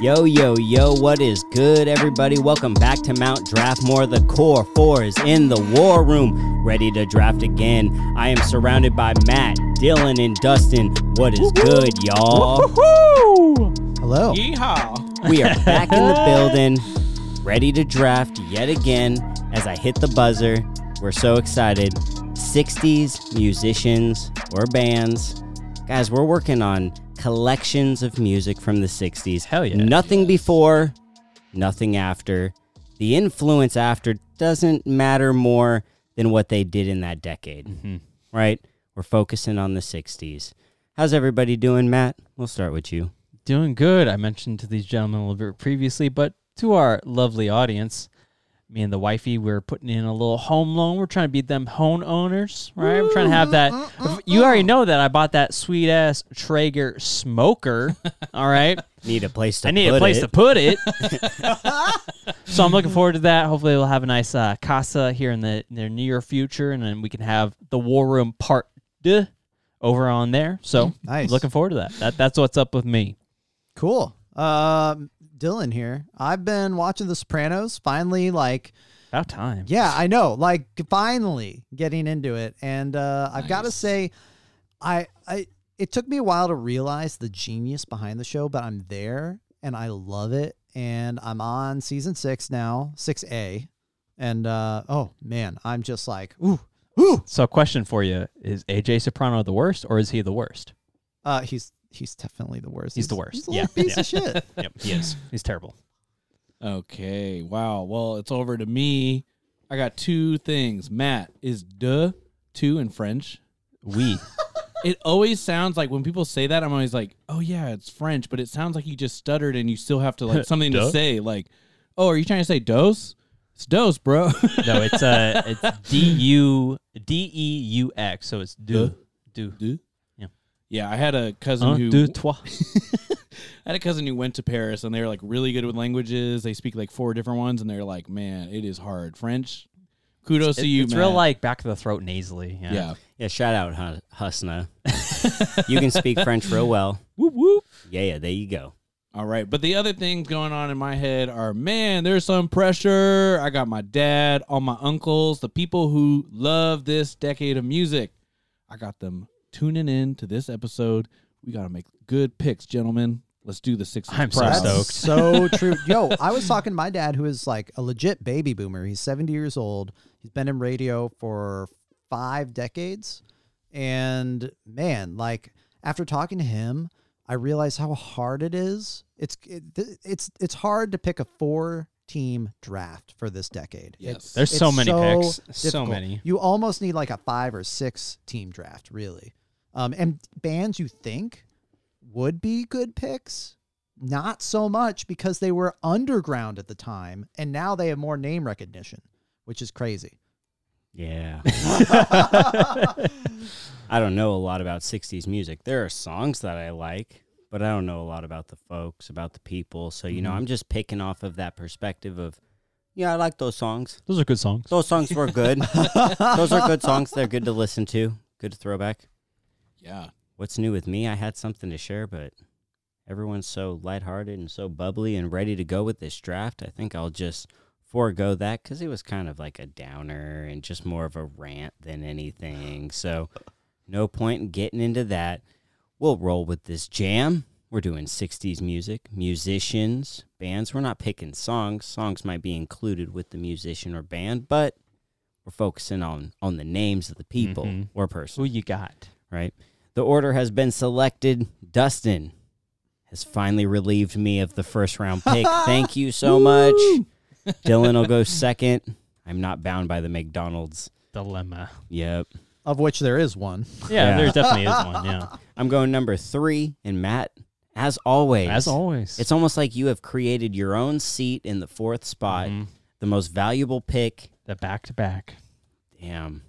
Yo, yo, yo, what is good, everybody? Welcome back to Mount Draftmore. The core four is in the war room, ready to draft again. I am surrounded by Matt, Dylan, and Dustin. What is good, y'all? Hello. Yeehaw. We are back in the building, ready to draft yet again as I hit the buzzer. We're so excited. 60s musicians or bands. Guys, we're working on collections of music from the 60s. Hell yeah. Nothing before, nothing after. The influence after doesn't matter more than what they did in that decade, Mm-hmm. right? We're focusing on the 60s. How's everybody doing, Matt? We'll start with you. Doing good. I mentioned to these gentlemen a little bit previously, but to our lovely audience, me and the wifey, we're putting in a little home loan. We're trying to be them home owners, right? We're trying to have that. You already know that I bought that sweet ass Traeger smoker. all right. Need a place to I need put a place it. to put it. so I'm looking forward to that. Hopefully, we'll have a nice uh, casa here in the, the near future, and then we can have the War Room Part Deux over on there. So Nice. looking forward to that. That that's what's up with me. Cool. Um, Dylan here. I've been watching The Sopranos. Finally, like, About time. yeah, I know. Like, finally getting into it, and uh, I've got to say, I, I, it took me a while to realize the genius behind the show, but I'm there and I love it. And I'm on season six now, six A, and uh, oh man, I'm just like, ooh, ooh. So, question for you: Is AJ Soprano the worst, or is he the worst? Uh, he's he's definitely the worst. He's the worst. He's a Yeah, piece yeah. of shit. Yep, he is. He's terrible. Okay. Wow. Well, it's over to me. I got two things. Matt is de two in French. We. It always sounds like when people say that, I'm always like, oh yeah, it's French, but it sounds like you just stuttered and you still have to like something to say. Like, oh, are you trying to say dose? It's dose, bro. No, it's uh, it's D U D E U X. So it's do do. De? Yeah. Yeah, I had a cousin Un, who deux, trois. I had a cousin who went to Paris and they were like really good with languages. They speak like four different ones and they're like, man, it is hard. French. Kudos It- to you, it's Matt. real like back of the throat nasally. Yeah. yeah. Yeah, shout out Hu- Husna. you can speak French real well. Whoop whoop. Yeah, yeah, there you go. All right. But the other things going on in my head are man, there's some pressure. I got my dad, all my uncles, the people who love this decade of music. I got them tuning in to this episode. We got to make good picks, gentlemen. Let's do the six. I'm so. That's stoked. so true. Yo, I was talking to my dad, who is like a legit baby boomer. He's 70 years old. He's been in radio for five decades. And man, like after talking to him, I realized how hard it is. It's it, it's it's hard to pick a four team draft for this decade. Yes. It's- There's so it's many picks. So many. You almost need like a five or six team draft, really. Um, and bands you think would be good picks, not so much because they were underground at the time, and now they have more name recognition, which is crazy. Yeah. I don't know a lot about 60s music. There are songs that I like, but I don't know a lot about the folks, about the people. So, you know, I'm just picking off of that perspective of, yeah, I like those songs. Those are good songs. Those songs were good. those are good songs. They're good to listen to. Good throwback. Yeah. What's new with me? I had something to share, but everyone's so lighthearted and so bubbly and ready to go with this draft. I think I'll just forego that because it was kind of like a downer and just more of a rant than anything. So, no point in getting into that. We'll roll with this jam. We're doing 60s music, musicians, bands. We're not picking songs. Songs might be included with the musician or band, but we're focusing on on the names of the people Mhm. or Who you got? right? The order has been selected. Dustin has finally relieved me of the first round pick. Thank you so much. Dylan will go second. I'm not bound by the McDonald's. Dilemma. Yep. Of which there is one. Yeah, Yeah. there definitely is one. Yeah. I'm going number three. And Matt, as always, As always. it's almost like you have created your own seat in the fourth spot, Mhm. the most valuable pick. the back to back. Damn.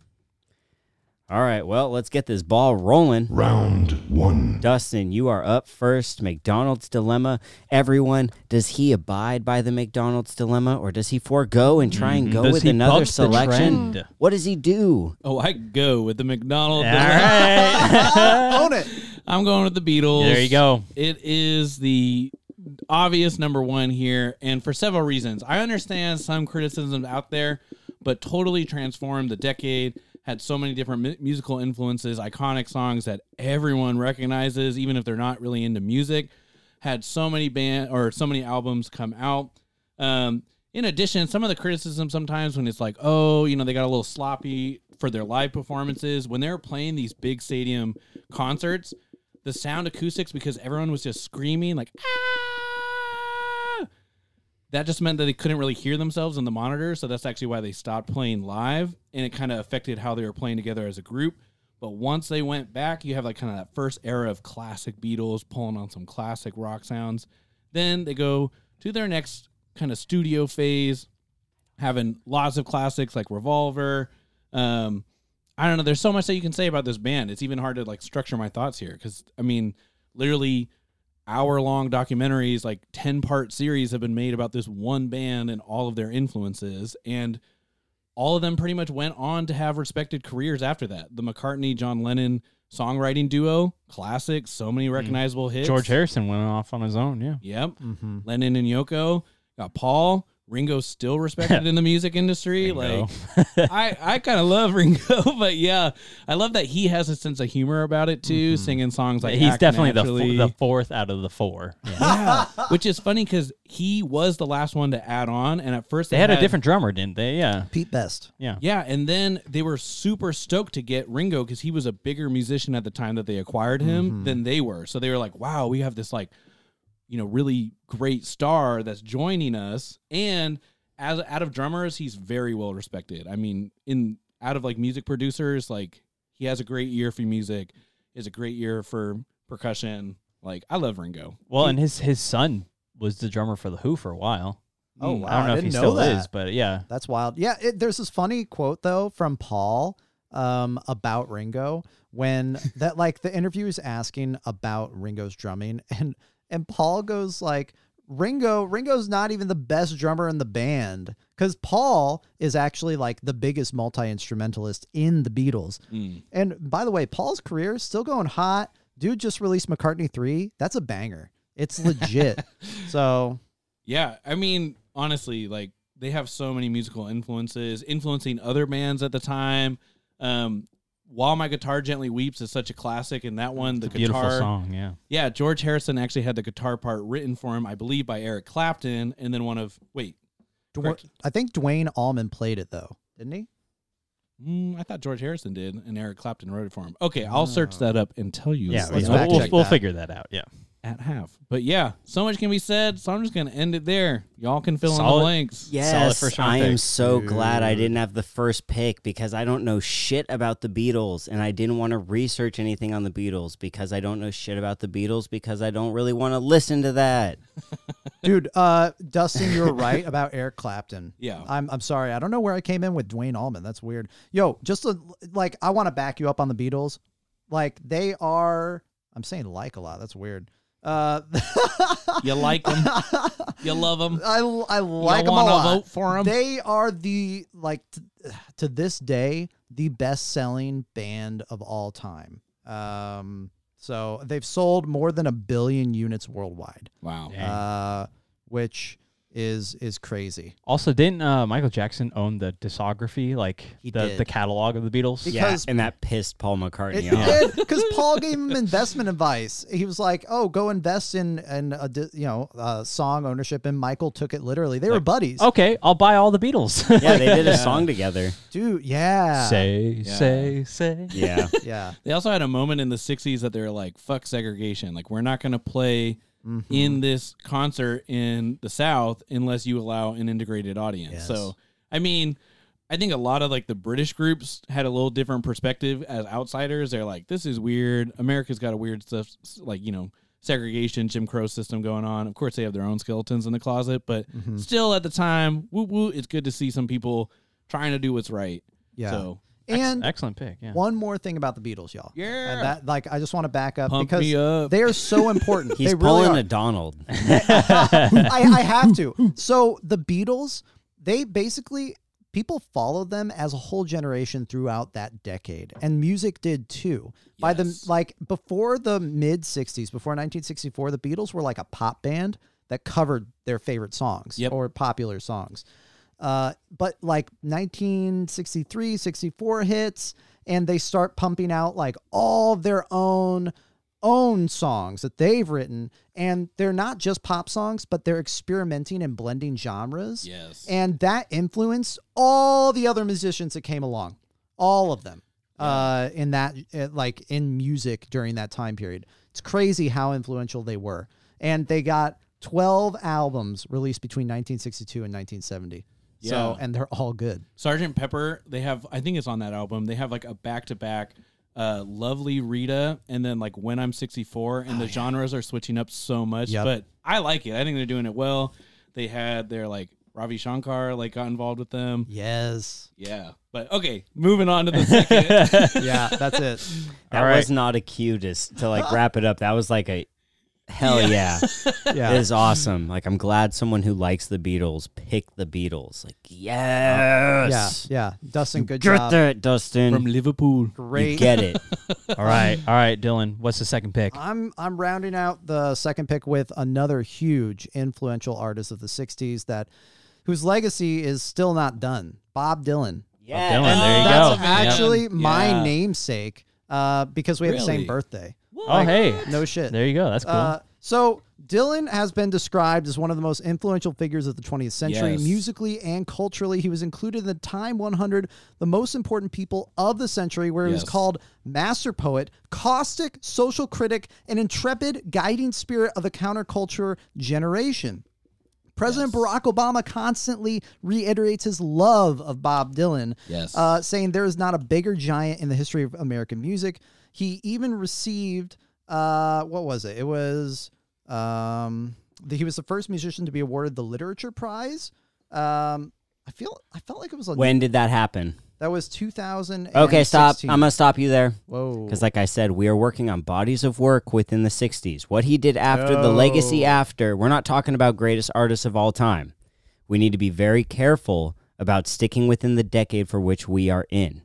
All right, well, let's get this ball rolling. Round one. Dustin, you are up first. McDonald's dilemma. Everyone, does he abide by the McDonald's dilemma or does he forego and try and mm-hmm. go Does with he another buck the selection? trend? What does he do? Oh, I go with the McDonald's. All right. Own it. I'm going with the Beatles. there you go. It is the obvious number one here, and for several reasons. I understand some criticisms out there, but totally transformed the decade. Had so many different mu- musical influences, iconic songs that everyone recognizes, even if they're not really into music. Had so many band or so many albums come out. Um, in addition, some of the criticism sometimes when it's like, oh, you know, they got a little sloppy for their live performances when they were playing these big stadium concerts, the sound acoustics because everyone was just screaming like ah, that just meant that they couldn't really hear themselves in the monitor. So that's actually why they stopped playing live, and it kind of affected how they were playing together as a group. But once they went back, you have like kind of that first era of classic Beatles pulling on some classic rock sounds. Then they go to their next kind of studio phase, having lots of classics like Revolver. Um, I don't know. There's so much that you can say about this band. It's even hard to like structure my thoughts here because I mean, literally hour long documentaries, like 10 part series have been made about this one band and all of their influences. And all of them pretty much went on to have respected careers after that. The McCartney, John Lennon songwriting duo, classic, so many recognizable hits. George Harrison went off on his own. Yeah. Yep. Mm-hmm. Lennon and Yoko. Got Paul. Ringo's still respected in the music industry. Ringo. Like I, I kind of love Ringo, but yeah, I love that he has a sense of humor about it too, mm-hmm. singing songs like He's Act definitely the, f- the fourth out of the four. Yeah. yeah, which is funny because he was the last one to add on, and at first They had a different drummer, didn't they? Yeah. Pete Best. Yeah. Yeah, and then they were super stoked to get Ringo because he was a bigger musician at the time that they acquired him mm-hmm. than they were. So they were like, "Wow, we have this like, you know, really great star that's joining us." And as out of drummers, he's very well respected. I mean, in out of like music producers, like he has a great ear for music, is a great ear for percussion. Like I love Ringo. Well, and his his son was the drummer for the Who for a while. Oh, wow. I don't know if didn't he know still that. is, but yeah. That's wild. Yeah, it, there's this funny quote though from Paul um, about Ringo when that like the interview is asking about Ringo's drumming and and Paul goes like Ringo Ringo's not even the best drummer in the band cuz Paul is actually like the biggest multi-instrumentalist in the Beatles. Mm. And by the way, Paul's career is still going hot. Dude just released McCartney 3. That's a banger. It's legit. so, Yeah, I mean, honestly, like they have so many musical influences, influencing other bands at the time. Um, While My Guitar Gently Weeps is such a classic, and that one, the It's a beautiful guitar, song. Yeah. yeah, George Harrison actually had the guitar part written for him, I believe, by Eric Clapton, and then one of wait, Dw- I think Duane Allman played it though, didn't he? mm, I thought George Harrison did, and Eric Clapton wrote it for him. Okay, I'll search that up and tell you. Yeah. yeah. We'll, we'll, we'll that. figure that out. Yeah. At half. But yeah, so much can be said, so I'm just gonna end it there. Y'all can fill in Solid. the blanks. Yes, first round I am pick. so glad I didn't have the first pick because I don't know shit about the Beatles and I didn't want to research anything on the Beatles because I don't know shit about the Beatles because I don't really want to listen to that. Dude, uh, Dustin, you're right about Eric Clapton. Yeah. I'm I'm sorry. I don't know where I came in with Duane Allman. That's weird. Yo, just a, like I want to back you up on the Beatles. Like they are. I'm saying like a lot. That's weird. Uh, You like them, you love them. I I like you them a want to lot. vote for them. They are the like t- to this day the best selling band of all time. Um, so they've sold more than a billion units worldwide. wow. Uh, which is is crazy. Also, didn't uh, Michael Jackson own the discography, like He the, did. the catalog of the Beatles? He- yeah, and that pissed Paul McCartney It off. because Paul gave him investment advice. He was like, "Oh, go invest in in a di- you know uh, song ownership," and Michael took it literally. They were buddies, Okay, I'll buy all the Beatles. Yeah, they did a Yeah. song together. dude. Yeah, say, Yeah. say, say. Yeah. yeah. They also had a moment in the 60s that they're like, fuck segregation. Like, we're not going to play Mm-hmm. in this concert in the South unless you allow an integrated audience. Yes. So, I mean, I think a lot of like the British groups had a little different perspective as outsiders. They're like, this is weird. America's got a weird stuff, like, you know, segregation, Jim Crow system going on. Of course, they have their own skeletons in the closet, but Mm-hmm. still at the time, woo woo, it's good to see some people trying to do what's right. Yeah. So, And Excellent pick. Yeah. one more thing about the Beatles, y'all. Yeah. And that like I just want to back up Pump because me up. they are so important. He's they pulling really a. Donald. I, I have to. So the Beatles, they basically people followed them as a whole generation throughout that decade, and music did too. By the like before the mid '60s, before 1964, the Beatles were like a pop band. that covered their favorite songs Yep. or popular songs. Uh, but like 1963, 64 hits, and they start pumping out like all their own own songs that they've written, and they're not just pop songs, but they're experimenting and blending genres. Yes. And that influenced all the other musicians that came along, all of them, uh, in that, uh, like in music during that time period. It's crazy how influential they were. And they got 12 albums released between 1962 and 1970. So, Yeah. and they're all good. Sergeant Pepper, they have I think it's on that album. They have like a back to back uh lovely Rita and then like when I'm 64 and the genres are switching up so much. Yep. But I like it. I think they're doing it well. They had their like Ravi Shankar like got involved with them. Yes. Yeah. But okay, moving on to the second. Yeah, that's it. That All right. was not a cue to to like wrap it up. That was like a hell yeah. Yeah. It is awesome. Like I'm glad someone who likes the Beatles picked the Beatles. Like yes. Yeah. Yeah. Dustin, good Get job. that, Dustin. from Liverpool. you Great. get it. All right, all right, Dylan. What's the second pick? I'm I'm rounding out the second pick with another huge influential artist of the 60s that whose legacy is still not done. Bob Dylan. Yeah. Dylan, there you That's go. actually Yep. my Yeah. namesake uh, because we have the same birthday. Oh, hey, No shit. there you go. That's cool. Uh, so Dylan has been described as one of the most influential figures of the 20th century, Yes. musically and culturally. He was included in the Time 100, the most important people of the century, where he was Yes. called master poet, caustic social critic, and intrepid guiding spirit of a counterculture generation. President Barack Obama constantly reiterates his love of Bob Dylan, Yes. uh, saying there is not a bigger giant in the history of American music. He even received, uh, what was it? It was, um, the, he was the first musician to be awarded the Literature Prize. Um, I feel, I felt like it was a, When did that happen? that was 2000. Okay, stop. I'm gonna stop you there. Whoa. Because, like I said, we are working on bodies of work within the 60s. What he did after, the legacy Oh. after, we're not talking about greatest artists of all time. We need to be very careful about sticking within the decade for which we are in.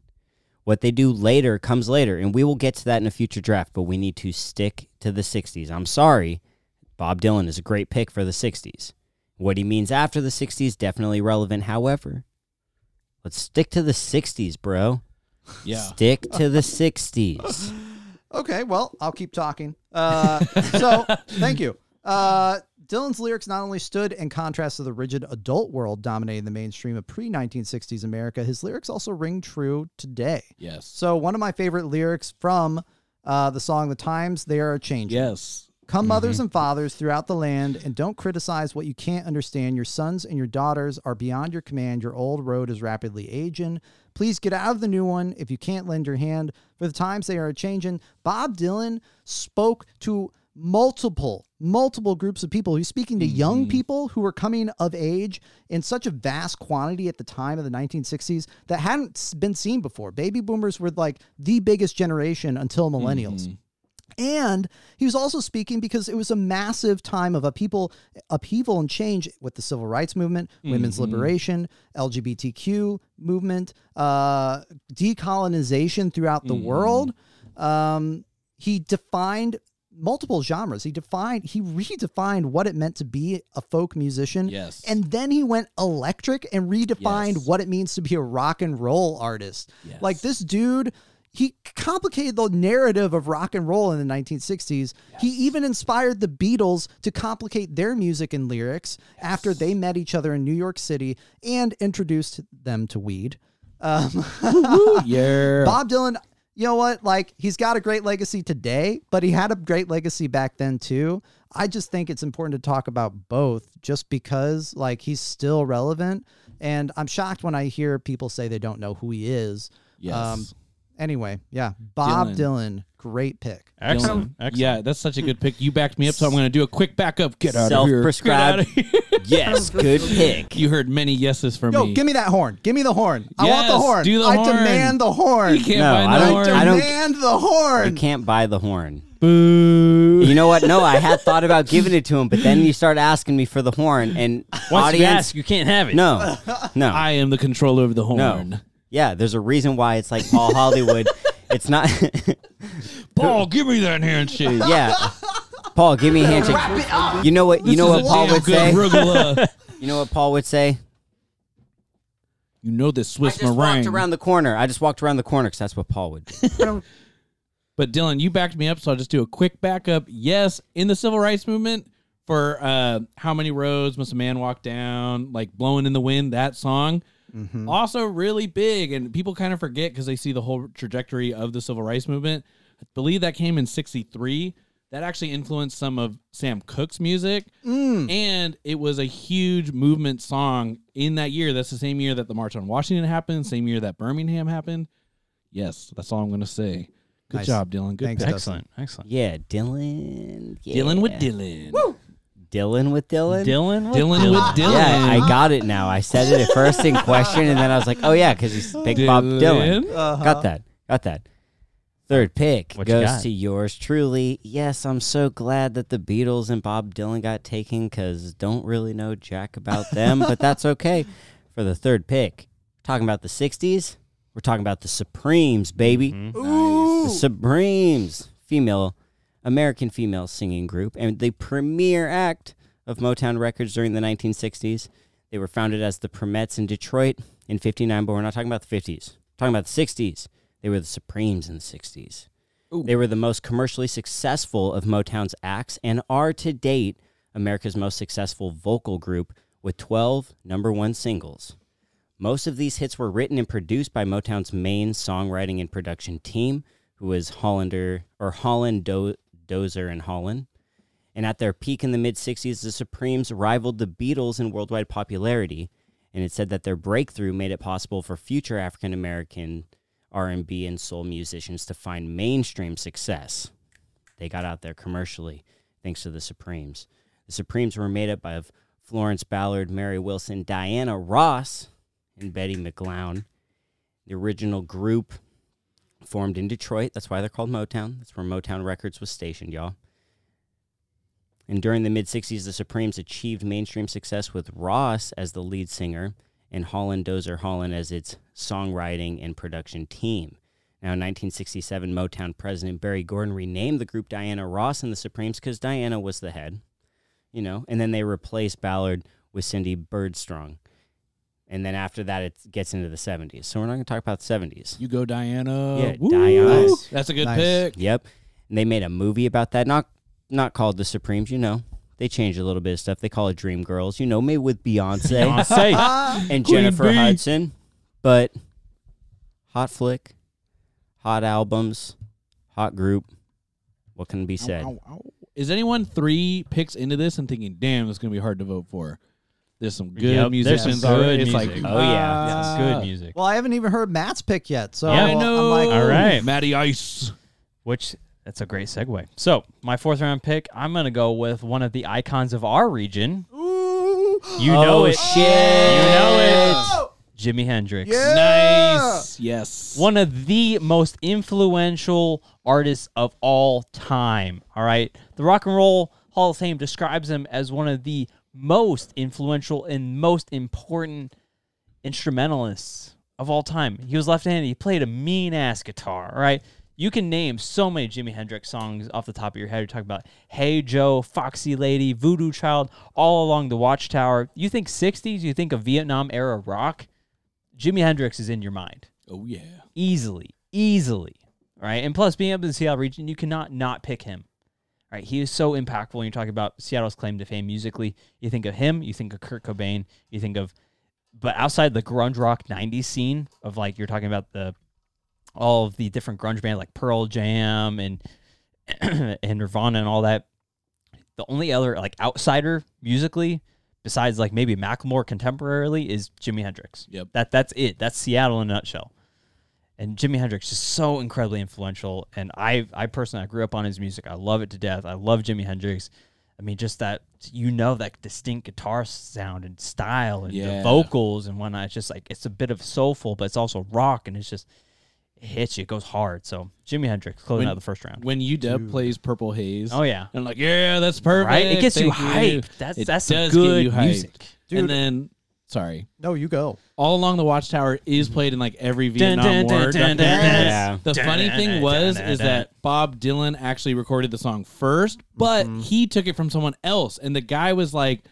What they do later comes later, and we will get to that in a future draft, but we need to stick to the 60s. I'm sorry, Bob Dylan is a great pick for the 60s. What he means after the 60s, definitely relevant. However, let's stick to the 60s, bro. yeah. Stick to the 60s. Okay, well, I'll keep talking. Uh, so, thank you. Uh, Dylan's lyrics not only stood in contrast to the rigid adult world dominating the mainstream of pre 1960s America, his lyrics also ring true today. Yes. So, one of my favorite lyrics from uh, the song The Times They Are a Changing. Yes. Come, mothers and fathers throughout the land, and don't criticize what you can't understand. Your sons and your daughters are beyond your command. Your old road is rapidly aging. Please get out of the new one if you can't lend your hand. For the times they are changing. Bob Dylan spoke to multiple, multiple groups of people. He's speaking to young people who were coming of age in such a vast quantity at the time of the 1960s that hadn't been seen before. Baby boomers were like the biggest generation until millennials. And he was also speaking because it was a massive time of upheaval, upheaval and change with the civil rights movement, women's liberation, LGBTQ movement, uh, decolonization throughout the world. Um, he defined multiple genres. He defined, he redefined what it meant to be a folk musician. Yes. And then he went electric and redefined Yes. what it means to be a rock and roll artist. Yes. Like this dude, he complicated the narrative of rock and roll in the 1960s. He even inspired the Beatles to complicate their music and lyrics after they met each other in New York City and introduced them to weed. Um, Yeah. Bob Dylan, you know what? Like, he's got a great legacy today, but he had a great legacy back then too. I just think it's important to talk about both just because, like, he's still relevant. And I'm shocked when I hear people say they don't know who he is. Yes. Um, anyway, yeah. Bob Dylan. Dylan, great pick. excellent. Dylan. excellent. Yeah, that's such a good pick. You backed me up, so I'm going to do a quick backup. Get out of here. Self-prescribed. Get outta here. yes, good pick. you heard many yeses from me. Yo, me. give me that horn. Give me the horn. I want the Yes, horn. do the I horn. demand the horn. You can't No, find I the don't- horn. I don't- demand the horn. You can't buy the horn. Boo. You know what? No, I had thought about giving it to him, but then you start asking me for the horn, and Once you audience, ask, you can't have it. no, no, I am the controller of the no. horn. Yeah, there's a reason why it's like Paul Hollywood. it's not. Paul, give me that handshake. yeah, Paul, give me a handshake. You know what? You know what Paul would say. say? You know what Paul would say. you know this I Swiss just meringue. walked around the corner. I just walked around the corner because that's what Paul would do. But Dylan, you backed me up, so I'll just do a quick backup. Yes, in the civil rights movement, for uh, how many roads must a man walk down, like blowing in the wind, that song. Mm-hmm. Also, really big, and people kind of forget because they see the whole trajectory of the civil rights movement. I believe that came in '63. That actually influenced some of Sam Cooke's music, Mm. and it was a huge movement song in that year. That's the same year that the March on Washington happened, same year that Birmingham happened. Yes, that's all I'm going to say. Good Nice. job, Dylan. Good Thanks, Excellent, excellent. Yeah, Dylan. Yeah. Dylan with Dylan. Dylan with Dylan. Dylan, with Dylan with Dylan. Yeah, I got it now. I said it at first in question, and then I was like, "Oh yeah," because he's Big Bob Dylan. Uh-huh. Got that. Got that. Third pick What you goes got? to yours truly. Yes, I'm so glad that the Beatles and Bob Dylan got taken because don't really know jack about them, but that's okay. For the third pick, talking about the '60s, we're talking about the Supremes, baby. Mhm. The Supremes, female, American female singing group, and the premier act of Motown Records during the 1960s. They were founded as the Primettes in Detroit in 59, but we're not talking about the 50s. We're talking about the 60s. They were the Supremes in the 60s. They were the most commercially successful of Motown's acts and are to date America's most successful vocal group with 12 number one singles. Most of these hits were written and produced by Motown's main songwriting and production team, who was Hollander or Holland Do- Dozier and Holland. And at their peak in the mid 60s, the Supremes rivaled the Beatles in worldwide popularity, and it said that their breakthrough made it possible for future African American R&B and soul musicians to find mainstream success. They got out there commercially thanks to the Supremes. The Supremes were made up of Florence Ballard, Mary Wilson, Diana Ross, and Betty McGlown. The original group formed in Detroit. That's why they're called Motown. That's where Motown Records was stationed, y'all. And during the mid 60s, the Supremes achieved mainstream success with Ross as the lead singer and Holland Dozier Holland as its songwriting and production team. Now, in 1967, Motown president Barry Gordon renamed the group Diana Ross and the Supremes because Diana was the head, you know, and then they replaced Ballard with Cindy Birdsong. And then after that, it gets into the 70s. So we're not going to talk about the 70s. You go, Diana. Yeah, Woo! Diana. Nice. That's a good Nice. pick. Yep. And they made a movie about that. Not not called The Supremes, you know. They changed a little bit of stuff. They call it Dream Girls, you know, maybe with Beyonce Beyonce. And Jennifer Bee. Hudson. But hot flick, hot albums, hot group. What can be said? Ow, ow, ow. Is anyone three picks into this and thinking, damn, this is going to be hard to vote for? There's some good Yep, there's some good already. It's music. like, Oh, yeah. That's ah. good music. well, I haven't even heard Matt's pick yet, so Yeah. I know. I'm like, All right. Matty Ice. Which that's a great segue. So my fourth round pick, I'm gonna go with one of the icons of our region. Ooh. You know Oh, it. shit. You know it. Oh, Jimi Hendrix. Yeah. Nice. Yes. One of the most influential artists of all time. All right. The Rock and Roll Hall of Fame describes him as one of the most influential and most important instrumentalists of all time. He was left handed. He played a mean ass guitar. Right? You can name so many Jimi Hendrix songs off the top of your head. You're talking about Hey Joe, Foxy Lady, Voodoo Child, all along the Watchtower. You think 60s, you think of Vietnam era rock. Jimi Hendrix is in your mind oh, yeah. easily, easily. Right. And plus, being up in the Seattle region, you cannot not pick him. Right. He is so impactful when you're talking about Seattle's claim to fame musically. You think of him, you think of Kurt Cobain, you think of, but outside the grunge rock 90s scene of like, you're talking about the, all of the different grunge bands like Pearl Jam and, and Nirvana and all that. The only other like outsider musically, besides like maybe Macklemore contemporarily, is Jimi Hendrix. Yep. That that's it. That's Seattle in a nutshell. And Jimi Hendrix is so incredibly influential. And I I personally I grew up on his music. I love it to death. I love Jimi Hendrix. I mean, just that you know that distinct guitar sound and style and Yeah. the vocals and whatnot. It's just like it's a bit of soulful, but it's also rock, and it's just it hits you. It goes hard. So Jimi Hendrix closing When- out the first round. When UW plays Purple Haze. Oh yeah, And I'm like, yeah, that's perfect. right. It gets you Thank hyped. That's It that's some does get good you hyped. music. Dude. And then, sorry. No, you go. All Along the Watchtower is played in like every Mm-hmm. Vietnam dun, War. dun, dun, documentary. Yeah. The funny Dun, thing dun, was dun, is dun. that Bob Dylan actually recorded the song first, but Mm-hmm. he took it from someone else, and the guy was like,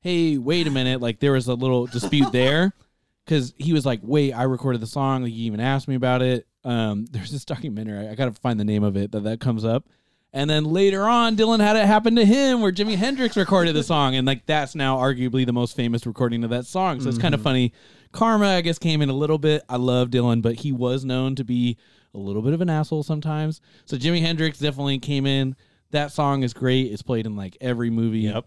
"Hey, wait a minute!" Like there was a little dispute there because he was like, "Wait, I recorded the song." Like he even asked me about it. Um, there's this documentary. I gotta find the name of it that that comes up. And then later on, Dylan had it happen to him where Jimi Hendrix recorded the song. And like that's now arguably the most famous recording of that song. So it's kind of funny. Karma, I guess, came in a little bit. I love Dylan, but he was known to be a little bit of an asshole sometimes. So Jimi Hendrix definitely came in. That song is great. It's played in like every movie. Yep.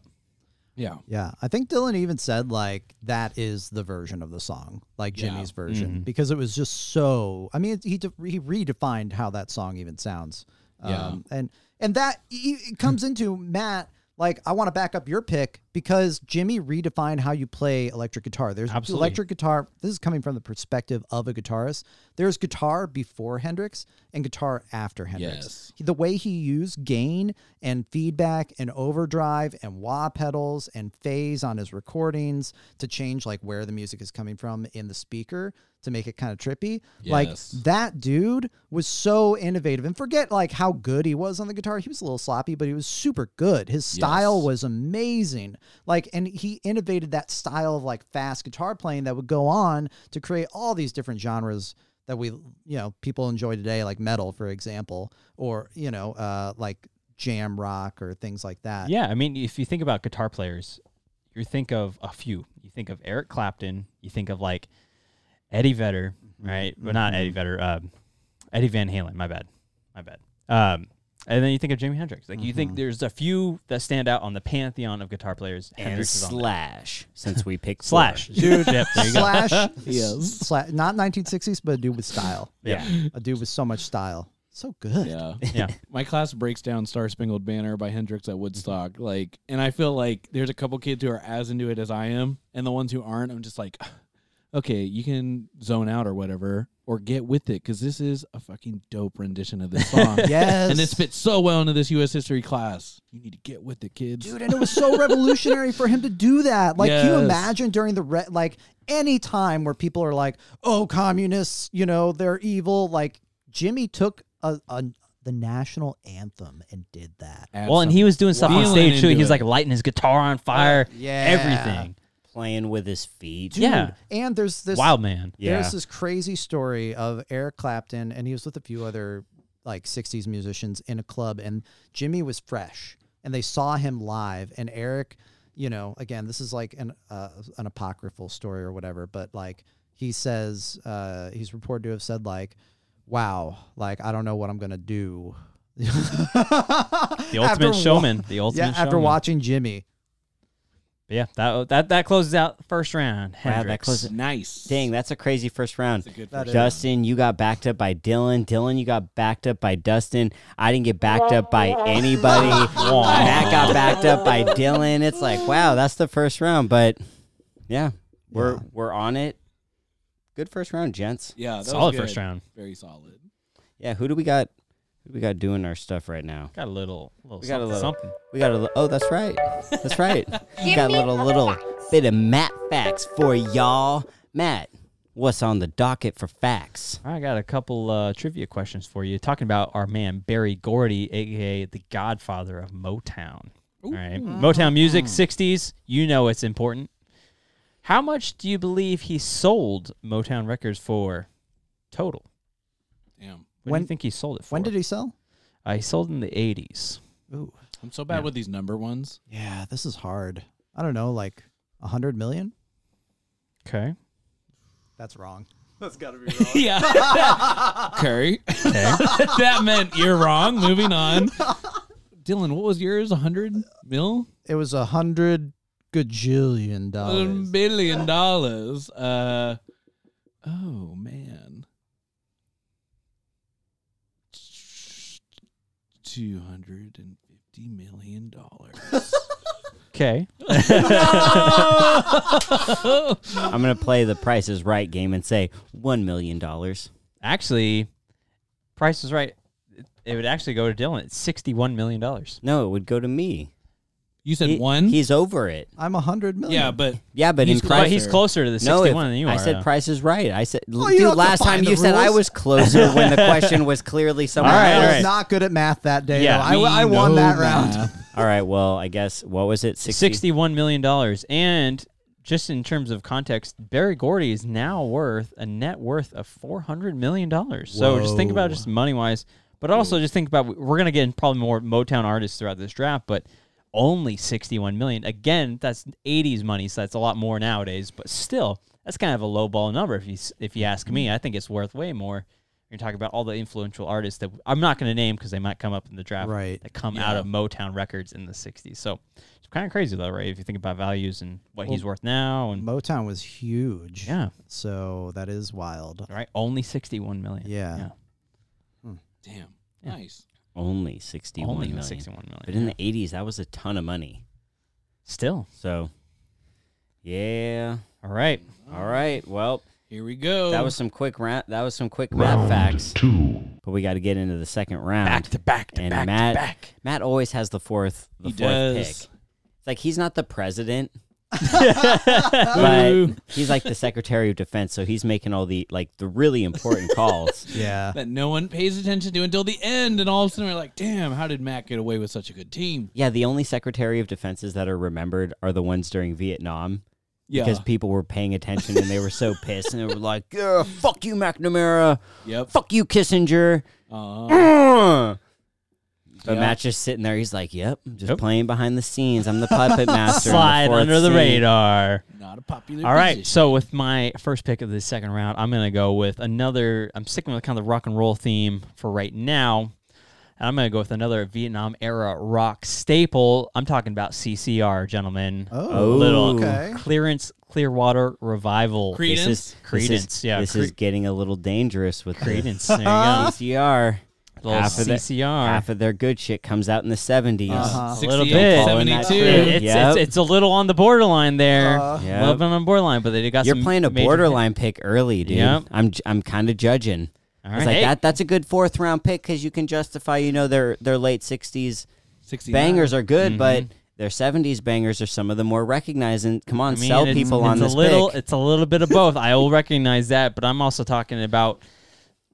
Yeah. Yeah, I think Dylan even said like that is the version of the song, like Yeah. Jimi's version, Mm-hmm. because it was just so. I mean, he de- he redefined how that song even sounds. Yeah. Um, and and that it comes hmm. into Matt. Like, I want to back up your pick because Jimi redefined how you play electric guitar. There's Absolutely. electric guitar. This is coming from the perspective of a guitarist. There's guitar before Hendrix and guitar after Hendrix Yes. the way he used gain and feedback and overdrive and wah pedals and phase on his recordings to change like where the music is coming from in the speaker to make it kind of trippy. Yes. Like that dude was so innovative. And forget like how good he was on the guitar. He was a little sloppy, but he was super good. His style Yes. was amazing. Like and he innovated that style of like fast guitar playing that would go on to create all these different genres that we you know people enjoy today like metal for example or you know uh like jam rock or things like that Yeah, I mean, if you think about guitar players, you think of a few. You think of Eric Clapton. You think of like Eddie Vedder, right? But not Eddie Vedder. Um, Eddie Van Halen. My bad. My bad. Um, and then you think of Jimi Hendrix. Like you think mm-hmm. there's a few that stand out on the pantheon of guitar players. And Hendrix is on there. Slash, since we picked Slash, four. dude. yep, there you go. slash Yes. slash not 1960s but a dude with style Yeah, a dude with so much style so good Yeah. yeah. My class breaks down Star Spangled Banner by Hendrix at Woodstock. Like, and I feel like there's a couple kids who are as into it as I am, and the ones who aren't, I'm just like, okay, you can zone out or whatever, or get with it, because this is a fucking dope rendition of this song. yes And this fits so well into this U.S. history class. You need to get with it, kids. dude and it was so revolutionary for him to do that like can you imagine during the re- like any time where people are like oh communists you know they're evil like Jimi took a, a the national anthem and did that Well, and he was doing stuff on stage too. He was like lighting his guitar on fire. yeah. Everything. Playing with his feet. Dude, Yeah. and there's this Wild man. Yeah. There's this crazy story of Eric Clapton, and he was with a few other like '60s musicians in a club, and Jimi was fresh, and they saw him live, and Eric, you know, again, this is like an uh, an apocryphal story or whatever, but like he says, uh, he's reported to have said like, "Wow, like I don't know what I'm gonna do." The ultimate showman. The ultimate Yeah, after showman. watching Jimi. But yeah, that that that closes out first round. Wow, that closes- nice. Dang, that's a crazy first round. That's a good first is. Dustin, you got backed up by Dylan. Dylan, you got backed up by Dustin. I didn't get backed up by anybody. Matt got backed up by Dylan. It's like, wow, that's the first round. But yeah, we're Yeah. we're on it. Good first round, gents. Yeah, that was Solid good. first round. Very solid. Yeah, who do we got? Who do we got doing our stuff right now? Got a little, little We got a something, little- something. We got a li- oh, that's right, that's right. We got a little little bit of Matt facts for y'all. Matt, what's on the docket for facts? I got a couple uh, trivia questions for you. Talking about our man Barry Gordy, aka the Godfather of Motown. All right, Motown music, '60s. You know it's important. How much do you believe he sold Motown records for total? Damn. What do When- you think he sold it for? When did he sell? Uh, he sold in the '80s. Ooh, I'm so bad with these number ones. yeah, this is hard. I don't know, like a hundred million. Okay. That's wrong. That's got to be wrong. yeah. Curry. that meant you're wrong. Moving on. Dylan, what was yours? A hundred mil? It was a hundred gajillion A dollars. billion dollars. Uh oh man. Two hundred and fifty million dollars. Okay. I'm gonna play the Price is Right game and say one million dollars. Actually, Price is right. It- It would actually go to Dylan. It's sixty-one million dollars. No, it would go to me. You said He- one. He's over it. I'm a hundred million. yeah, but Yeah, but He's in But price, he's closer to the no, 61 if- than you are. I said though. Price is Right. I said, Well, you dude, don't have to last time find the you said I rules. was closer when the question was clearly somewhere All right, I all was else. not good at math that day. Yeah, though. I, we I won know that round. math. All right, well, I guess what was it? 60? $61 million. And just in terms of context, Barry Gordy is now worth a net worth of $400 million. So just think about Whoa. just money wise, but also just think about we're going to get probably more Motown artists throughout this draft, but only 61 million. Again, that's 80s money, so that's a lot more nowadays, but still, that's kind of a low ball number if you if you ask me. Mm-hmm. I think it's worth way more. You're talking about all the influential artists that I'm not going to name because they might come up in the draft Right. that come out of Motown records in the 60s. So it's kind of crazy though, right? If you think about values and what he's worth now and Motown was huge. yeah, So that is wild. right, only 61 million. Yeah. Hmm. Damn. Yeah. Nice. Only 61 only million. 61 million. But in yeah. the 80s, that was a ton of money. still. So, yeah. All right. All right. Well, Here we go. that was some quick ra- that was some quick math facts. But we got to get into the second round. Back to back to and back Matt, to back. Matt always has the fourth, the He fourth does. pick. It's like he's not the president, Boo. but he's like the secretary of defense. So he's making all the like the really important calls. Yeah. that no one pays attention to until the end, and all of a sudden we're like, "Damn, how did Matt get away with such a good team?" Yeah, the only secretary of defenses that are remembered are the ones during Vietnam. Yeah. Because people were paying attention and they were so pissed and they were like, yeah, fuck you, McNamara. Yep. Fuck you, Kissinger. Uh, Uh. But Yeah. Matt's just sitting there. He's like, "Yep, just Yep. playing behind the scenes. I'm the puppet master. Slide fourth under the scene." radar. not a popular. All right. position. So with my first pick of the second round, I'm gonna go with another. I'm sticking with kind of the rock and roll theme for right now. And I'm gonna go with another Vietnam era rock staple. I'm talking about CCR, gentlemen. Oh, little okay. Creedence Clearwater Revival. Cre- This is Creedence, This is, yeah, this Cre- is getting a little dangerous with Creedence. the There you go. CCR. Little Half of, the, CCR. half of their good shit comes out in the 70s. Uh-huh. a little bit. 72. trend. It's, Yep. it's, it's a little on the borderline there. Uh, Yep. A little bit on the borderline, but they got You're some playing a borderline pick early, dude. Yep. I'm j- I'm kind of judging. All It's right. like Hey, that. That's a good fourth round pick because you can justify, you know, their their late '60s 69. bangers are good, Mhm. but their '70s bangers are some of the more recognized. And come on, I mean, sell it's- people it's on a this little, pick. It's a little bit of both. I will recognize that, but I'm also talking about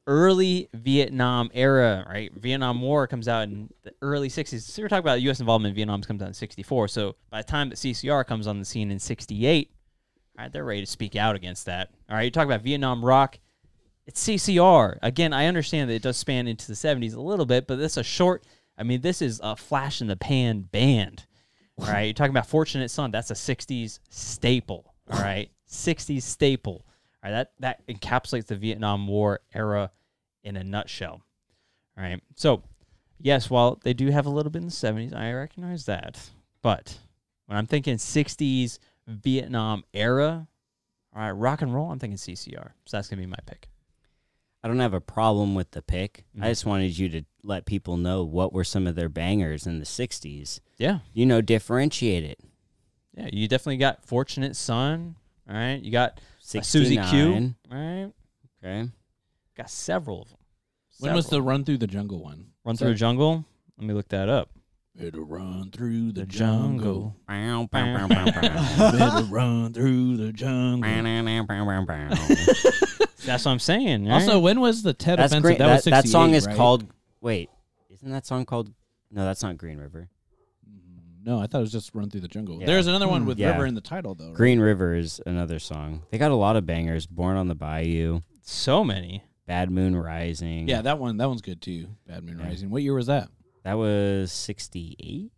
early Vietnam era, right? Vietnam War comes out in the early 60s. So we're talking about U.S. involvement in Vietnam comes out in 64. So by the time that CCR comes on the scene in 68, all right, they're ready to speak out against that. All right, you talk about Vietnam rock. It's CCR. Again, I understand that it does span into the 70s a little bit, but this is a short, I mean, this is a flash in the pan band. All right, you're talking about Fortunate Son. That's a '60s staple. All right, '60s staple. All right, that that encapsulates the Vietnam War era in a nutshell. All right, so yes, while they do have a little bit in the '70s, I recognize that. But when I'm thinking '60s Vietnam era, all right, rock and roll, I'm thinking CCR. So that's gonna be my pick. I don't have a problem with the pick. Mhm. I just wanted you to let people know what were some of their bangers in the '60s. Yeah, You know, differentiate it. yeah, you definitely got Fortunate Son. All right, you got a Suzie Q. 69. All right, Okay. Got several of them. When was the run through the jungle one? Run through the jungle. Let me look that up. Better run through the, The jungle. jungle. Bow, bow, bow, bow, bow. Better run through the jungle. That's what I'm saying. right? Also, when was the Tet That's offensive? great. That, That, was that song is right? called. Wait, isn't that song called? No, that's not Green River. No, I thought it was just Run Through the Jungle. Yeah. There's another one Hmm. with Yeah. River in the title though. Right? Green River is another song. They got a lot of bangers. Born on the Bayou, so many. Bad Moon Rising. Yeah, that one. That one's good too. Bad Moon Yeah. Rising. What year was that? that was '68.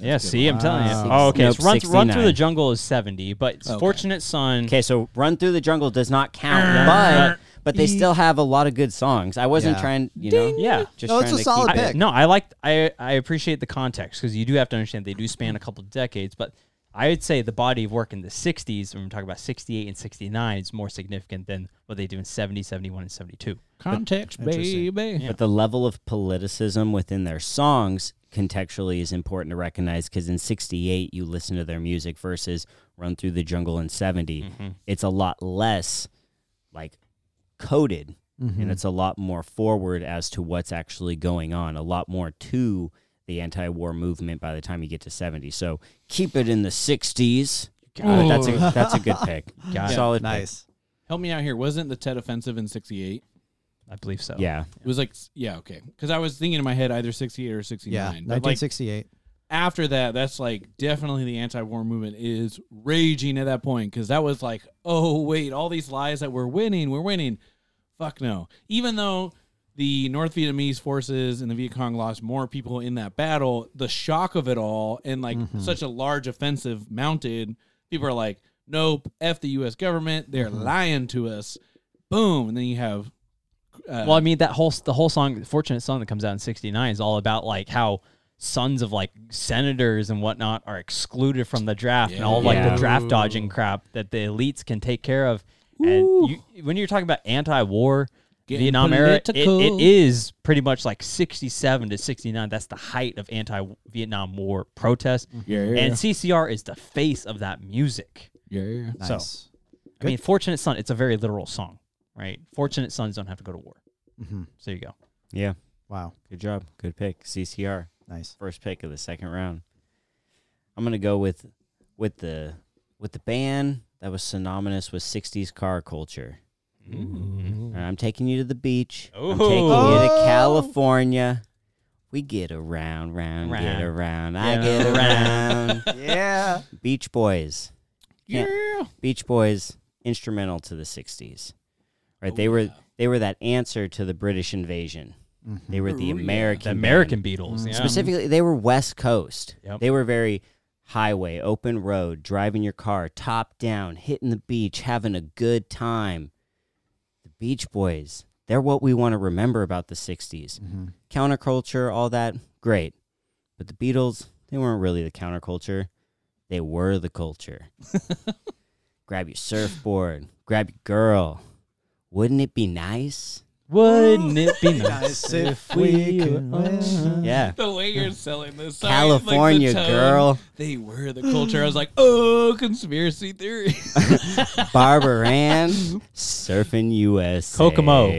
Yeah, see, I'm telling you. Wow. Oh, okay. Nope, so run, run through the jungle is 70, but Okay. Fortunate Son. Okay, so Run Through the Jungle does not count, but but they still have a lot of good songs. I wasn't Yeah. trying, you know. Yeah. Just No, it's trying a to solid keep I- it- pick. no, I like I I appreciate the context because you do have to understand they do span a couple decades, but I would say the body of work in the 60s, when we're talking about 68 and 69, is more significant than what they do in 70, 71, and 72. Context, Interesting. baby. Yeah. But the level of politicism within their songs contextually is important to recognize because in 68 you listen to their music versus Run Through the Jungle in 70. Mhm. It's a lot less like coded Mhm. and it's a lot more forward as to what's actually going on, a lot more to the anti-war movement by the time you get to 70. So keep it in the 60s. Got But it. that's a that's a good pick. Got it. Solid pick. Nice. Help me out here. Wasn't the Tet Offensive in '68? I believe so. Yeah. It was like, yeah, okay. Because I was thinking in my head either 68 or 69. Yeah, But like 1968. after that, that's like definitely the anti-war movement is raging at that point because that was like, oh wait, all these lies that we're winning, we're winning. Fuck no. Even though the North Vietnamese forces and the Viet Cong lost more people in that battle, the shock of it all and like such a large offensive mounted, people are like, nope, f the U.S. government, they're lying to us. Boom, and then you have. Uh, Well, I mean that whole the whole song, "Fortunate Son" that comes out in '69, is all about like how sons of like senators and whatnot are excluded from the draft and all like Yeah. the draft dodging crap that the elites can take care of. And you, when you're talking about anti-war Getting Vietnam era, it, it is pretty much like 67 to 69. That's the height of anti-Vietnam War protest. yeah, yeah, And CCR is the face of that music. yeah, yeah. So- Nice. I mean, Fortunate Son, it's a very literal song, right? Fortunate sons don't have to go to war. hmm So there you go. Yeah. Wow. Good job. Good pick. CCR. Nice. First pick of the second round. I'm gonna go with with the with the band that was synonymous with 60s car culture. Mm. And I'm taking you to the beach. I'm Oh. taking you to Oh. California. We get around, round, get Round. around. I Get get around. around. Yeah. Beach Boys. Yeah. Beach Boys instrumental to the 60s. Right? Oh, they were yeah. they were that answer to the British invasion. Mm-hmm. They were the Oh, yeah. American The band. American Beatles. Yeah. Specifically, they were West Coast. Yep. They were very highway, open road, driving your car, top down, hitting the beach, having a good time. Beach Boys, they're what we want to remember about the 60s. Mm-hmm. Counterculture, all that, great. But the Beatles, they weren't really the counterculture. They were the culture. grab your surfboard, grab your girl. Wouldn't it be nice? Wouldn't it be Nice nice if if we we could were- Yeah. The way you're selling this, sorry, like the California tone, girl, They were the culture. I was like, oh, conspiracy theory. Barbara Ann, surfing USA. Kokomo.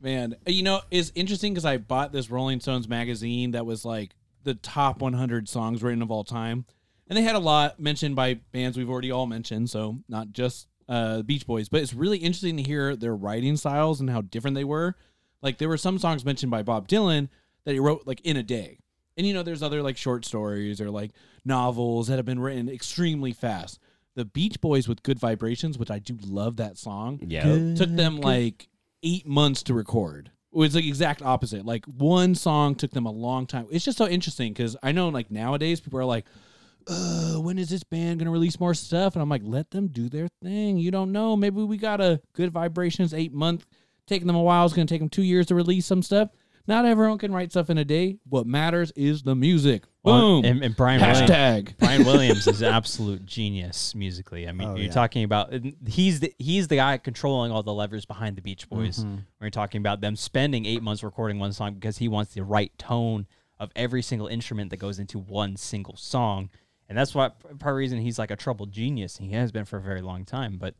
Man, you know, it's interesting because I bought this Rolling Stones magazine that was like the top 100 songs written of all time. And they had a lot mentioned by bands we've already all mentioned, so not just uh, Beach Boys, but it's really interesting to hear their writing styles and how different they were. Like there were some songs mentioned by Bob Dylan that he wrote like in a day. And you know, there's other like short stories or like novels that have been written extremely fast. The Beach Boys with Good Vibrations, which I do love that song yeah, took them like eight months to record. It was like exact opposite. Like one song took them a long time. It's just so interesting because I know like nowadays people are like, uh, when is this band gonna release more stuff? And I'm like, let them do their thing. You don't know. Maybe we got a good vibrations eight month, taking them a while. It's gonna take them two years to release some stuff. Not everyone can write stuff in a day. What matters is the music. Boom. And, and Brian Williams, Brian Williams is an absolute genius musically. I mean, Oh, you're yeah. talking about he's the he's the guy controlling all the levers behind the Beach Boys. Mm-hmm. When you're talking about them spending eight months recording one song because he wants the right tone of every single instrument that goes into one single song, and that's why part reason he's like a troubled genius. He has been for a very long time, but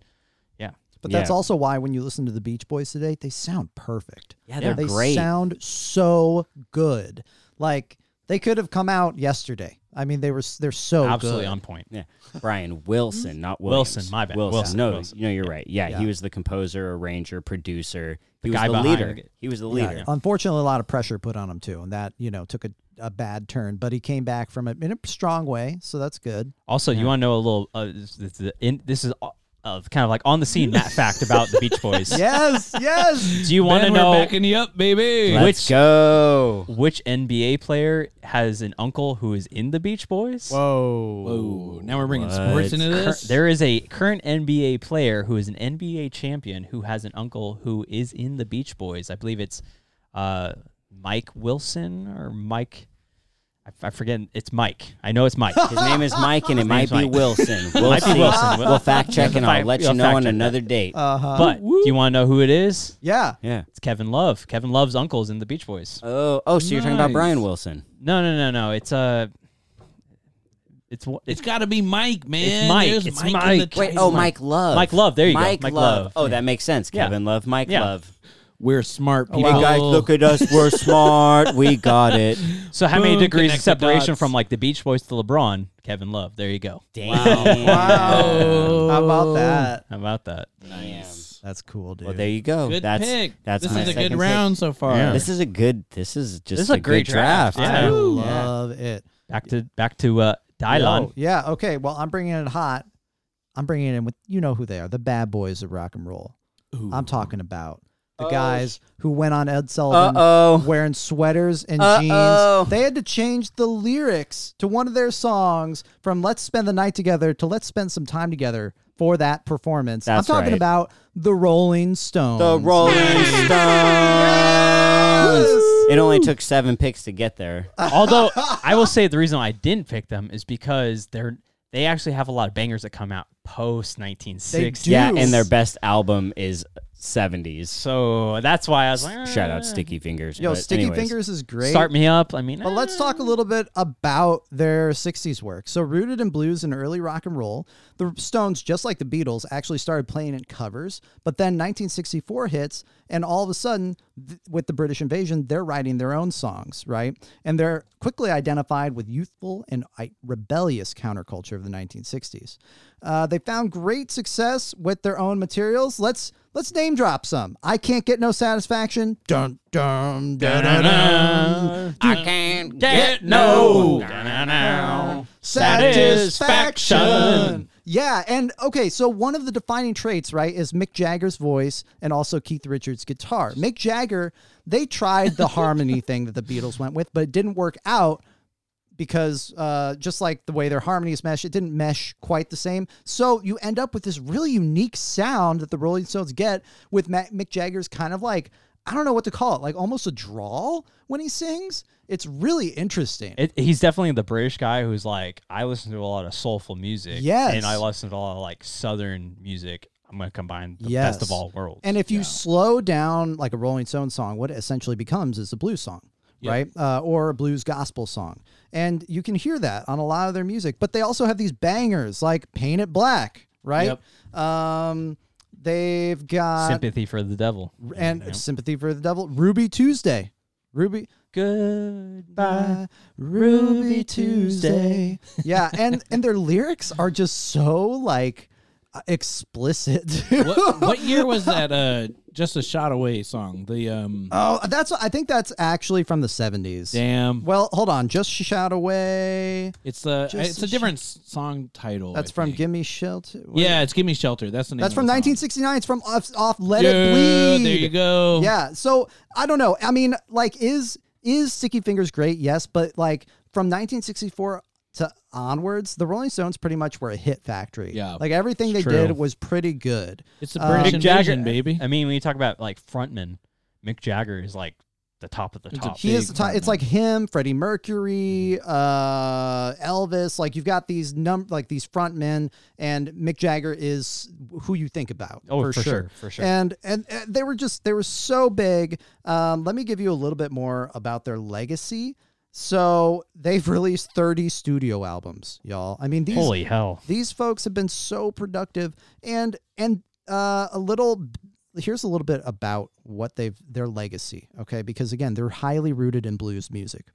yeah, But that's Yeah. also why when you listen to the Beach Boys today, they sound perfect. Yeah, they're they great. sound so good. Like they could have come out yesterday. I mean, they were s- they're so absolutely good. on point. Yeah, Brian Wilson, not mm-hmm. Williams. Wilson, my bad. Wilson. Wilson, No, Wilson. no, you're right. Yeah, Yeah. he was the composer, arranger, producer. He was guy the behind leader. it. He was the Yeah, leader. Unfortunately, a lot of pressure put on him too, and that you know took a, a bad turn. But he came back from it in a strong way, so that's good. Also, you want to know a little? Uh, this, this, this- in, this is uh, kind of like on the scene Matt fact about the Beach Boys. yes, yes. Do you want to Ben, we're know backing you up, baby. Let's which- go. which NBA player has an uncle who is in the Beach Boys? Whoa. Whoa! Now we're bringing What? sports into Cur- this. there is a current NBA player who is an NBA champion who has an uncle who is in the Beach Boys. I believe it's uh, Mike Wilson or Mike. I, I forget. It's Mike. I know it's Mike. His name is Mike, and it might be Mike. Wilson. We'll Might be. Wilson. We'll fact check, and I'll let you know on check another date. Uh huh. but do you want to know who it is? yeah. yeah. It's Kevin Love. Kevin Love's uncle's in the Beach Boys. Oh, oh. So you're talking about Brian Wilson? No, no, no, no. It's uh It's what It's got to be Mike, man. Mike. There's It's Mike. Mike. Wait. Oh, Mike Love. Mike Love. There you go. Mike, Mike Love. Love. Oh, Yeah. that makes sense. Yeah. Kevin Love. Mike Yeah. Love. We're smart Oh, people. Hey guys, look at us. We're smart. We got it. So how many Boom, degrees connect of the separation dots. from like the Beach Boys to LeBron? Kevin Love. There you go. Damn. Wow. How about that? How about that? Nice. That's cool, dude. Well, there you go. Good that's pick. that's this my is a second good pick. round so far. Yeah. This is a good. This is just This is a great good draft. draft. I Yeah. Ooh. love it. Back to back to uh, Dylan. Yo, yeah. Okay. Well, I'm bringing it hot. I'm bringing it in with you know who they are, the bad boys of rock and roll. Ooh. I'm talking about the Oh, guys who went on Ed Sullivan oh. wearing sweaters and Uh-oh. jeans. They had to change the lyrics to one of their songs from "Let's spend the night together" to "Let's spend some time together" for that performance. That's I'm talking right. about the Rolling Stones. The Rolling Stones. It only took seven picks to get there. Although I will say the reason I didn't pick them is because they're they actually have a lot of bangers that come out post 1960. Yeah, and their best album is 70s. So that's why I was like, Shout out eh, Sticky Fingers. Yo, but Sticky anyways. Fingers is great. Start me up. I mean, But let's talk a little bit about their 60s work. So, rooted in blues and early rock and roll, the Stones, just like the Beatles, actually started playing in covers. But then 1964 hits, and all of a sudden, th- with the British invasion, they're writing their own songs, right? And they're quickly identified with youthful and uh, rebellious counterculture of the 1960s. Uh, they found great success with their own materials. Let's let's name drop some. I can't get no satisfaction. Dun dun dun dun. dun. I can't get no satisfaction. Yeah, and okay, so one of the defining traits, right, is Mick Jagger's voice and also Keith Richards' guitar. Mick Jagger, they tried the harmony thing that the Beatles went with, but it didn't work out because uh, just like the way their harmonies mesh, it didn't mesh quite the same. So you end up with this really unique sound that the Rolling Stones get with Mick Jagger's kind of like I don't know what to call it, like almost a drawl when he sings. It's really interesting. It, he's definitely the British guy who's like, I listen to a lot of soulful music. Yes. And I listen to a lot of like Southern music. I'm going to combine the Yes. best of all worlds. And if you slow down like a Rolling Stone song, what it essentially becomes is a blues song, right? Uh, or a blues gospel song. And you can hear that on a lot of their music. But they also have these bangers like Paint It Black, right? Um, they've got Sympathy for the devil. and Yep. Sympathy for the Devil, Ruby Tuesday. Ruby Goodbye. Ruby Tuesday. Yeah, and and their lyrics are just so like explicit. what, what year was that? Uh, just a shot away song. The um. Oh, that's I think that's actually from the 70s. damn. Well, hold on. Just shout away. It's a Just it's a a different s- song title. That's I from think. Gimme Shelter. What- Yeah, it's "Give Me Shelter." That's the name. That's from 1969. It's from off, off Let Dude, It Bleed. There you go. Yeah. So I don't know. I mean, like, is is Sticky Fingers great? Yes, but like from 1964 to onwards, the Rolling Stones pretty much were a hit factory. Yeah. Like everything It's they true. did was pretty good. It's the British Mick invasion, baby. I mean, when you talk about like frontmen, Mick Jagger is like the top of the It's top. He is the top. It's like him, Freddie Mercury, uh, Elvis. Like you've got these num like these front men, and Mick Jagger is who you think about. Oh, for, for sure. sure, for sure. And, and and they were just they were so big. Um, let me give you a little bit more about their legacy. So they've released 30 studio albums, y'all. I mean these Holy hell. these folks have been so productive and and uh, a little here's a little bit about what they've their legacy okay because again they're highly rooted in blues music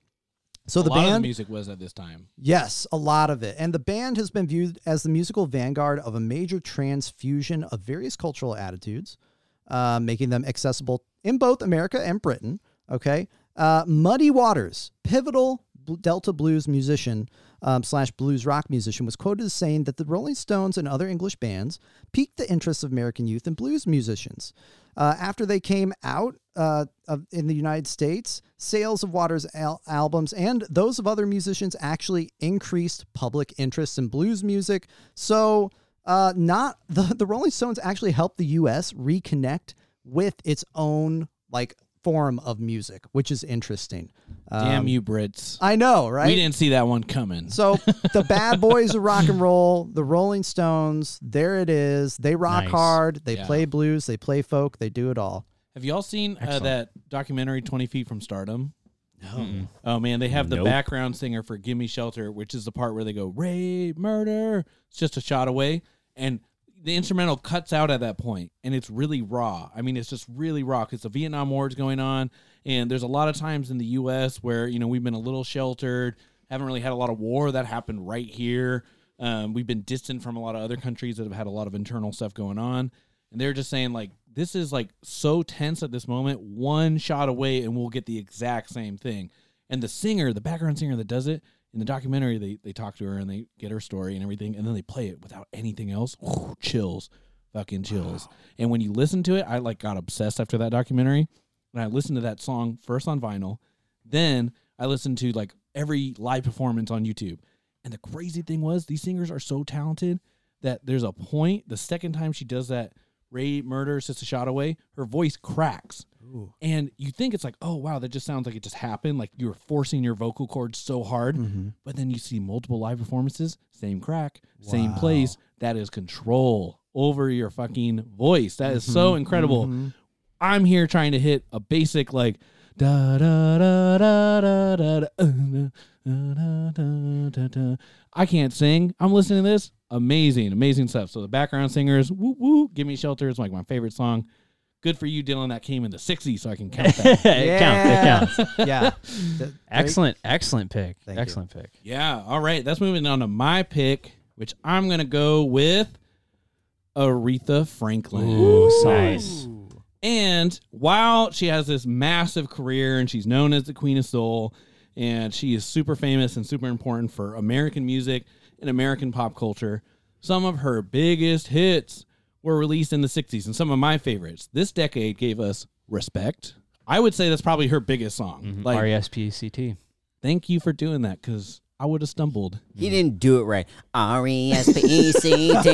so a the lot of band the music was at this time. yes a lot of it and the band has been viewed as the musical vanguard of a major transfusion of various cultural attitudes uh, making them accessible in both america and britain okay uh, muddy waters pivotal delta blues musician um, slash blues rock musician was quoted as saying that the rolling stones and other english bands piqued the interest of american youth and blues musicians. Uh, after they came out uh, of, in the united states sales of waters al- albums and those of other musicians actually increased public interest in blues music. So uh, not the, the rolling stones actually helped the us reconnect with its own like form of music which is interesting Damn Um, you, Brits. i know right We didn't see that one coming. so the bad boys of rock and roll, the Rolling Stones, there it is. They rock Nice. hard. They Yeah. play blues. They play folk. They do it all. Have y'all seen uh, that documentary Twenty Feet from Stardom? Mm-mm. Oh man, they have the Nope. background singer for "Gimme Shelter," which is the part where they go "rape, murder." It's just a shot away, and the instrumental cuts out at that point and it's really raw. I mean, it's just really raw because the Vietnam War is going on, and there's a lot of times in the U.S. where you know we've been a little sheltered, haven't really had a lot of war that happened right here. Um, we've been distant from a lot of other countries that have had a lot of internal stuff going on, and they're just saying like this is like so tense at this moment. One shot away, and we'll get the exact same thing. And the singer, the background singer that does it in the documentary, they they talk to her and they get her story and everything, and then they play it without anything else. Ooh, chills, fucking chills. And when you listen to it, I like got obsessed after that documentary, and I listened to that song first on vinyl, then I listened to like every live performance on YouTube. And the crazy thing was, these singers are so talented that there's a point. The second time she does that, Ray murder, a shot away, her voice cracks. And you think it's like, oh wow, that just sounds like it just happened. Like you're forcing your vocal cords so hard. But then you see multiple live performances, same crack, same place. That is control over your fucking voice. That is so incredible. I'm here trying to hit a basic like da da da da da da da, uh, da, da, da, da, da. I can't sing. I'm listening to this. Amazing, amazing stuff. So the background singers, woo woo, give me shelter is like my favorite song. Good for you, Dylan. That came in the '60s, so I can count that. it counts. It counts. yeah. Th- Excellent, excellent pick. Thank you. excellent pick. yeah. All right. That's moving on to my pick, which I'm gonna go with Aretha Franklin. Ooh, Nice. And while she has this massive career and she's known as the Queen of Soul, and she is super famous and super important for American music and American pop culture, some of her biggest hits were released in the 60s and some of my favorites. This decade gave us Respect. I would say that's probably her biggest song. Mm-hmm. Like, R E S P E C T. thank you for doing that because I would have stumbled. He didn't do it right. R E S P E C T.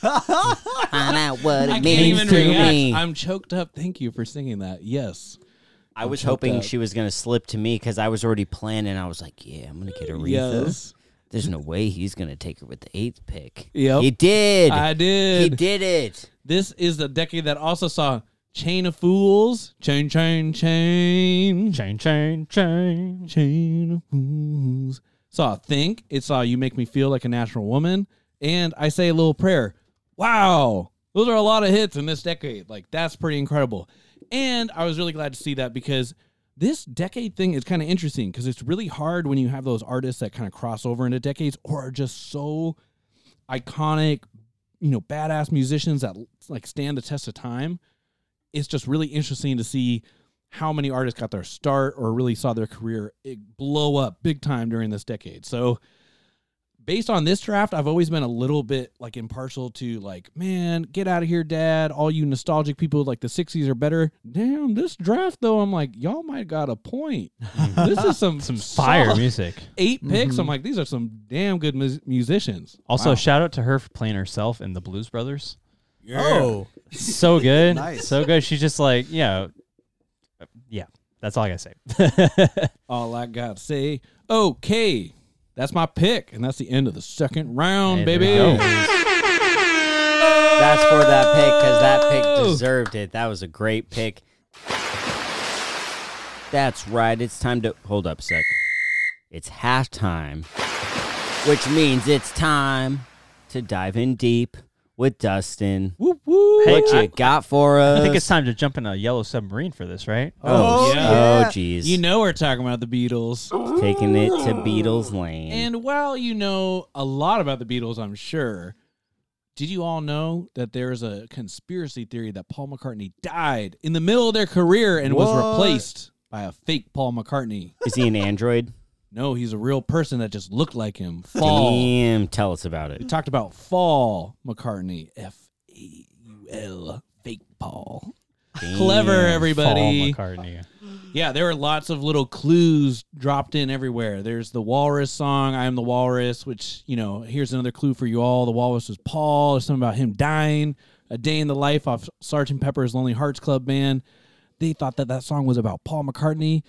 Find out what I it can't means even to react. me. I'm choked up. Thank you for singing that. Yes. I was hoping up. she was gonna slip to me because I was already planning. I was like, "Yeah, I'm gonna get Aretha." Yes. There's no way he's gonna take her with the eighth pick. Yep. He did. I did. He did it. This is the decade that also saw Chain of Fools, Chain, Chain, Chain, Chain, chain, chain. Chain of Fools. Saw Think. It saw You Make Me Feel Like a Natural Woman. And I Say a Little Prayer. Wow. Those are a lot of hits in this decade. Like, that's pretty incredible. And I was really glad to see that because this decade thing is kind of interesting because it's really hard when you have those artists that kind of cross over into decades or are just so iconic, you know, badass musicians that like stand the test of time. It's just really interesting to see how many artists got their start or really saw their career blow up big time during this decade. So, based on this draft, I've always been a little bit like impartial to like, man, get out of here, dad. All you nostalgic people like the 60s are better. Damn, this draft though, I'm like, y'all might got a point. this is some Some fire music. Eight mm-hmm. picks. I'm like, these are some damn good mus- musicians. Also, Wow. shout out to her for playing herself in the Blues Brothers. Oh, So good. Nice. So good. She's just like, yeah. Yeah. That's all I gotta say. All I got to say, okay, that's my pick, and that's the end of the second round, baby. go. That's for that pick because that pick oh. deserved it. That was a great pick. That's right. It's time to hold up a sec. It's halftime, which means it's time to dive in deep with Dustin. Whoop whoop. Hey, what you I- got for us? I think it's time to jump in a yellow submarine for this, right? Oh, Oh, yeah. yeah. oh, geez. You know we're talking about the Beatles. taking it to Beatles Lane. And while you know a lot about the Beatles, I'm sure, did you all know that there's a conspiracy theory that Paul McCartney died in the middle of their career and was What? replaced by a fake Paul McCartney? Is he an android? No, he's a real person that just looked like him. Fall. Damn, tell us about it. We it. talked about Faul McCartney. F A U L. Fake Paul. Clever, Damn. everybody. Paul McCartney. Yeah, there were lots of little clues dropped in everywhere. There's the Walrus song, I Am the Walrus, which, you know, here's another clue for you all. The Walrus was Paul. There's something about him dying. A Day in the Life off Sgt. Pepper's Lonely Hearts Club Band. They thought that that song was about Paul McCartney.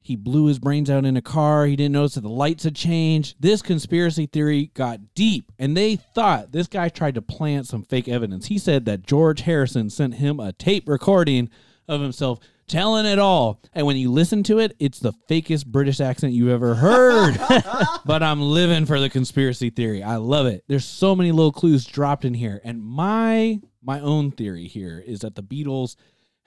He blew his brains out in a car. He didn't notice that the lights had changed. This conspiracy theory got deep, and they thought this guy tried to plant some fake evidence. He said that George Harrison sent him a tape recording of himself telling it all. And when you listen to it, it's the fakest British accent you've ever heard. but I'm living for the conspiracy theory. I love it. There's so many little clues dropped in here. And my my own theory here is that the Beatles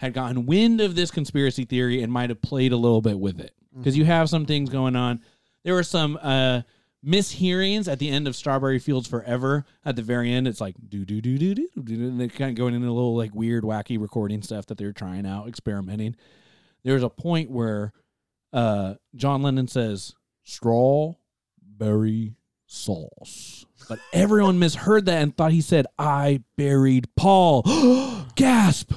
had gotten wind of this conspiracy theory and might have played a little bit with it. Because you have some things going on. There were some uh mishearings at the end of Strawberry Fields Forever. At the very end, it's like do do do do do do, and they're kind of going into a little like weird, wacky recording stuff that they're trying out, experimenting. There's a point where uh, John Lennon says strawberry sauce, but everyone misheard that and thought he said I buried Paul. Gasp!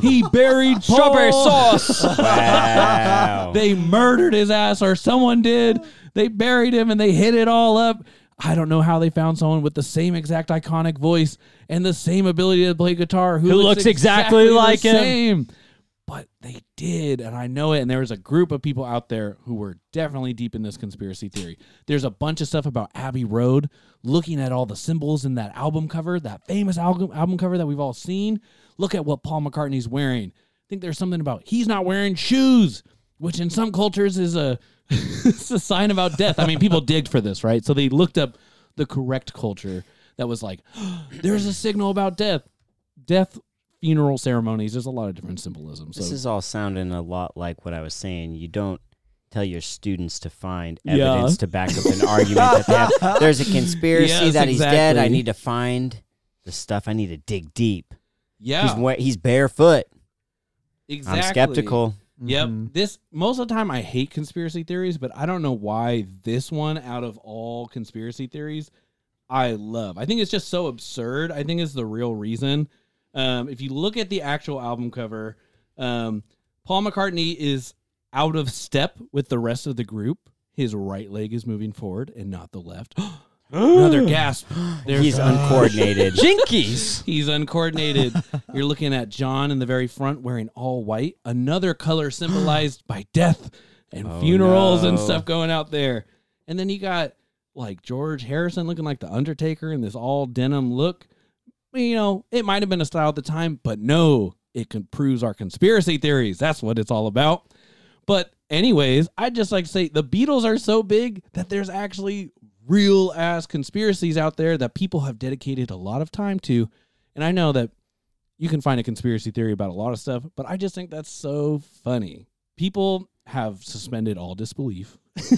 He buried Paul. Strawberry sauce. Wow. They murdered his ass, or someone did. They buried him and they hit it all up. I don't know how they found someone with the same exact iconic voice and the same ability to play guitar who, Who looks exactly the like him. same. But they did, and I know it. And there was a group of people out there who were definitely deep in this conspiracy theory. There's a bunch of stuff about Abbey Road, looking at all the symbols in that album cover, that famous album album cover that we've all seen. Look at what Paul McCartney's wearing. I think there's something about he's not wearing shoes, which in some cultures is a it's a sign about death. I mean, people digged for this, right? So they looked up the correct culture that was like, there's a signal about death. Death funeral ceremonies. There's a lot of different symbolism. So This is all sounding a lot like what I was saying. You don't tell your students to find Yeah. evidence to back up an argument that they have. There's a conspiracy Yes, that he's dead. I need to find the stuff. I need to dig deep. yeah, He's wa- he's barefoot. exactly. I'm skeptical. Yep. Mhm. This most of the time I hate conspiracy theories, but I don't know why this one out of all conspiracy theories I love. I think it's just so absurd. I think it's the real reason. Um, if you look at the actual album cover, um, Paul McCartney is out of step with the rest of the group. His right leg is moving forward and not the left. Another gasp. There's He's uncoordinated. Jinkies. He's uncoordinated. You're looking at John in the very front wearing all white, another color symbolized by death and Oh, funerals and stuff going out there. And then you got like George Harrison looking like the Undertaker in this all denim look. You know, it might have been a style at the time, but no, it can proves our conspiracy theories. That's what it's all about. But anyways, I'd just like to say the Beatles are so big that there's actually real ass conspiracies out there that people have dedicated a lot of time to. And I know that you can find a conspiracy theory about a lot of stuff, but I just think that's so funny. People have suspended all disbelief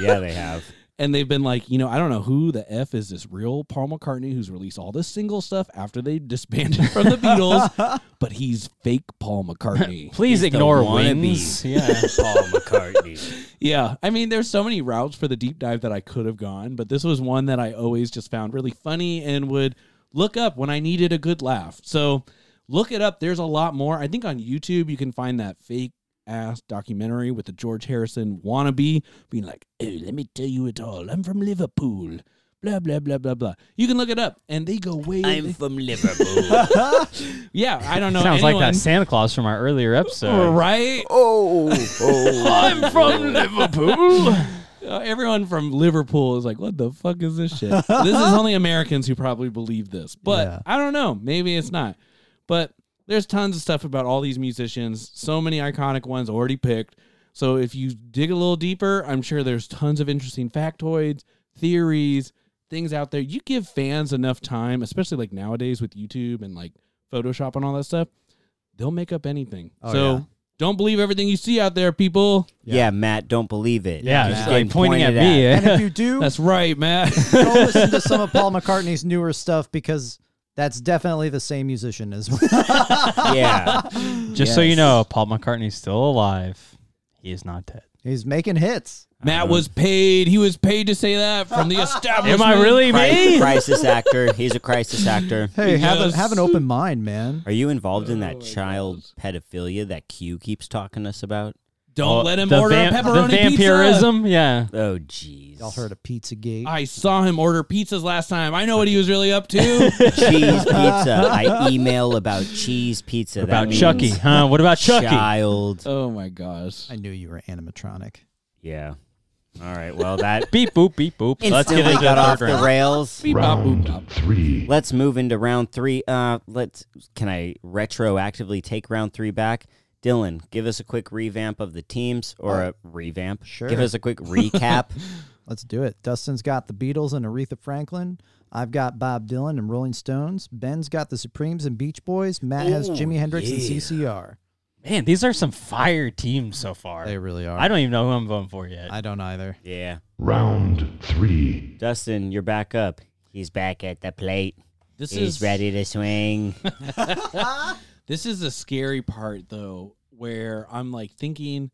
yeah, they have. And they've been like, you know, I don't know who the F is this real Paul McCartney who's released all this single stuff after they disbanded from the Beatles, but he's fake Paul McCartney. Please He's ignore wannabe. wings. Yeah. Paul McCartney. Yeah, I mean, there's so many routes for the deep dive that I could have gone, but this was one that I always just found really funny and would look up when I needed a good laugh. So look it up. There's a lot more. I think on YouTube you can find that fake ass documentary with the George Harrison wannabe being like, "Oh, let me tell you it all. I'm from Liverpool." Blah blah blah blah blah. You can look it up, and they go way. I'm from Liverpool. yeah, I don't know. Sounds like that Santa Claus from our earlier episode. right? oh, oh. I'm from Liverpool. Uh, everyone from Liverpool is like, "What the fuck is this shit?" this is only Americans who probably believe this, but Yeah. I don't know. Maybe it's not. But there's tons of stuff about all these musicians. So many iconic ones already picked. So if you dig a little deeper, I'm sure there's tons of interesting factoids, theories, things out there. You give fans enough time, especially like nowadays with YouTube and like Photoshop and all that stuff, they'll make up anything. Oh, so yeah. don't believe everything you see out there, people. Yeah. Matt, don't believe it. Yeah, just getting like pointing at pointed me. And if you do, That's right, Matt. go listen to some of Paul McCartney's newer stuff because that's definitely the same musician as Yeah. Just so you Yes. know, Paul McCartney's still alive. He is not dead. he's making hits. Matt uh, was paid. He was paid to say that from the establishment. Am I really Cri- me? crisis actor. He's a crisis actor. Hey, have Yes. a, have an open mind, man. Are you involved in that Oh my child pedophilia that Q keeps talking us about? Don't Oh, let him order vam- a pepperoni The pizza. vampirism, yeah. Oh, jeez. Y'all heard of Pizzagate? I saw him order pizzas last time. I know what he was really up to. cheese pizza. I email about cheese pizza. That About means Chucky, huh? What about Chucky? Child. oh my gosh. I knew you were animatronic. Yeah. All right. Well, that Beep boop, beep boop. Let's get instantly into got the off third the round. rails. Beep, bop, boop, Round three. Let's move into round three. Uh, let's. Can I retroactively take round three back? Dylan, give us a quick revamp of the teams or a revamp. Sure. Give us a quick recap. Let's do it. Dustin's got the Beatles and Aretha Franklin. I've got Bob Dylan and Rolling Stones. Ben's got the Supremes and Beach Boys. Matt has Ooh, Jimi Hendrix yeah. and CCR. Man, these are some fire teams so far. They really are. I don't even know who I'm voting for yet. I don't either. yeah. Round three. Dustin, you're back up. He's back at the plate. This He's is ready to swing. This is the scary part though, where I'm like thinking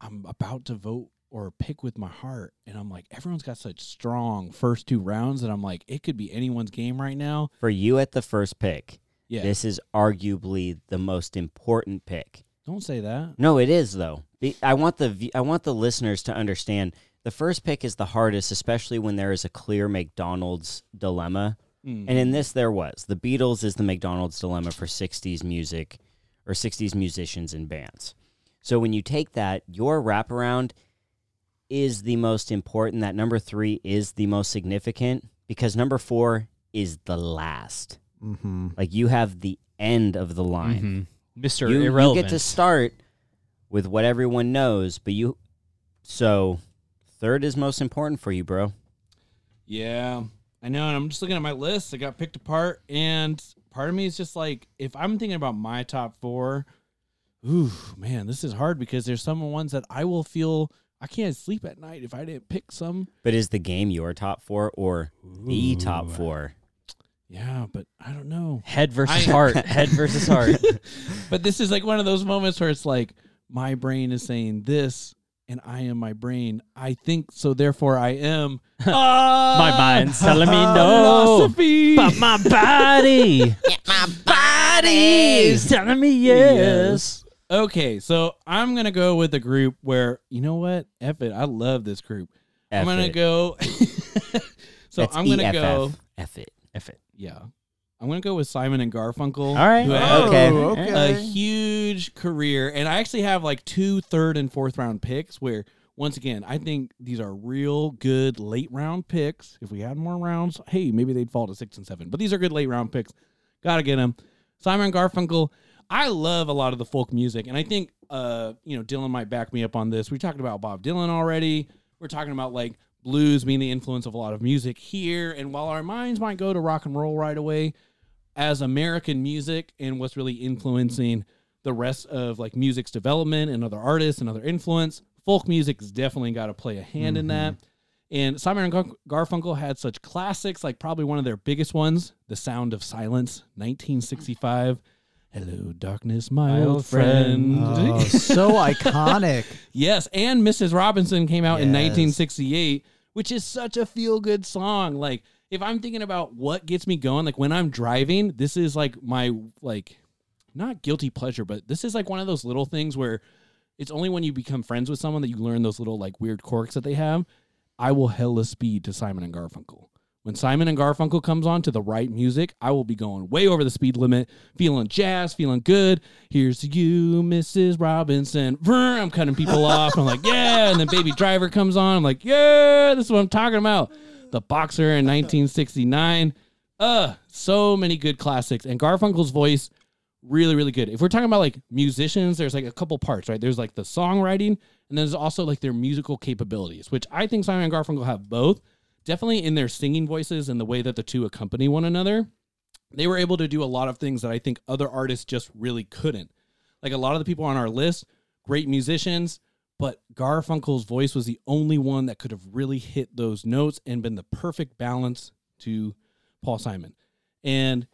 I'm about to vote or pick with my heart, and I'm like, everyone's got such strong first two rounds that I'm like, it could be anyone's game right now. For you at the first pick, Yeah. this is arguably the most important pick. Don't say that. No, it is though. I want the I want the listeners to understand the first pick is the hardest, especially when there is a clear McDonald's dilemma. Mm. And in this, there was the Beatles is the McDonald's dilemma for '60s music or '60s musicians and bands. So when you take that, your wraparound is the most important. That number three is the most significant because number four is the last. Mm-hmm. Like you have the end of the line Mhm. Mr. you, you get to start with what everyone knows, but you so third is most important for you, bro. Yeah, I know. And I'm just looking at my list. I got picked apart, and part of me is just like, if I'm thinking about my top four, ooh, man, this is hard because there's some ones that I will feel I can't sleep at night if I didn't pick some. But is the game your top four or the top four? Yeah, but I don't know. Head versus I- heart. Head versus heart. But this is like one of those moments where it's like my brain is saying this, and I am my brain. I think so, therefore I am. Ah, My mind's telling me no, Philosophy. but my body, my body is telling me yes. Okay, so I'm gonna go with a group where you know what? F it. I love this group. I'm gonna it. go. so That's I'm gonna EFF. go. F it. If it. Yeah, I'm gonna go with Simon and Garfunkel. All right. who Oh, had Okay. okay. a huge career, and I actually have like two third and fourth round picks. Where once again, I think these are real good late round picks. If we had more rounds, hey, maybe they'd fall to six and seven. But these are good late round picks. Gotta get them. Simon and Garfunkel. I love a lot of the folk music, and I think uh, you know Dylan might back me up on this. We talked about Bob Dylan already. We're talking about like blues being the influence of a lot of music here, and while our minds might go to rock and roll right away, as American music and what's really influencing the rest of like music's development and other artists and other influence, folk music has definitely got to play a hand in that. Mm-hmm. And Simon and Gar- Garfunkel had such classics, like probably one of their biggest ones, "The Sound of Silence," 1965. Hello, darkness, my, My old friend. friend. Oh, so iconic. Yes, and Mrs. Robinson came out in 1968, which is such a feel good song. Like if I'm thinking about what gets me going, like when I'm driving, this is like my like not guilty pleasure, but this is like one of those little things where it's only when you become friends with someone that you learn those little like weird quirks that they have. I will hella speed to Simon and Garfunkel. When Simon and Garfunkel comes on to the right music, I will be going way over the speed limit, feeling jazz, feeling good. Here's you, Mrs. Robinson. I'm cutting people off. I'm like, yeah. And then Baby Driver comes on. I'm like, yeah, this is what I'm talking about. The Boxer in 1969. Uh, so many good classics. And Garfunkel's voice, really, really good. If we're talking about like musicians, there's like a couple parts, right? There's like the songwriting, and there's also like their musical capabilities, which I think Simon and Garfunkel have both. Definitely in their singing voices and the way that the two accompany one another. They were able to do a lot of things that I think other artists just really couldn't. Like a lot of the people on our list, great musicians, but Garfunkel's voice was the only one that could have really hit those notes and been the perfect balance to Paul Simon. And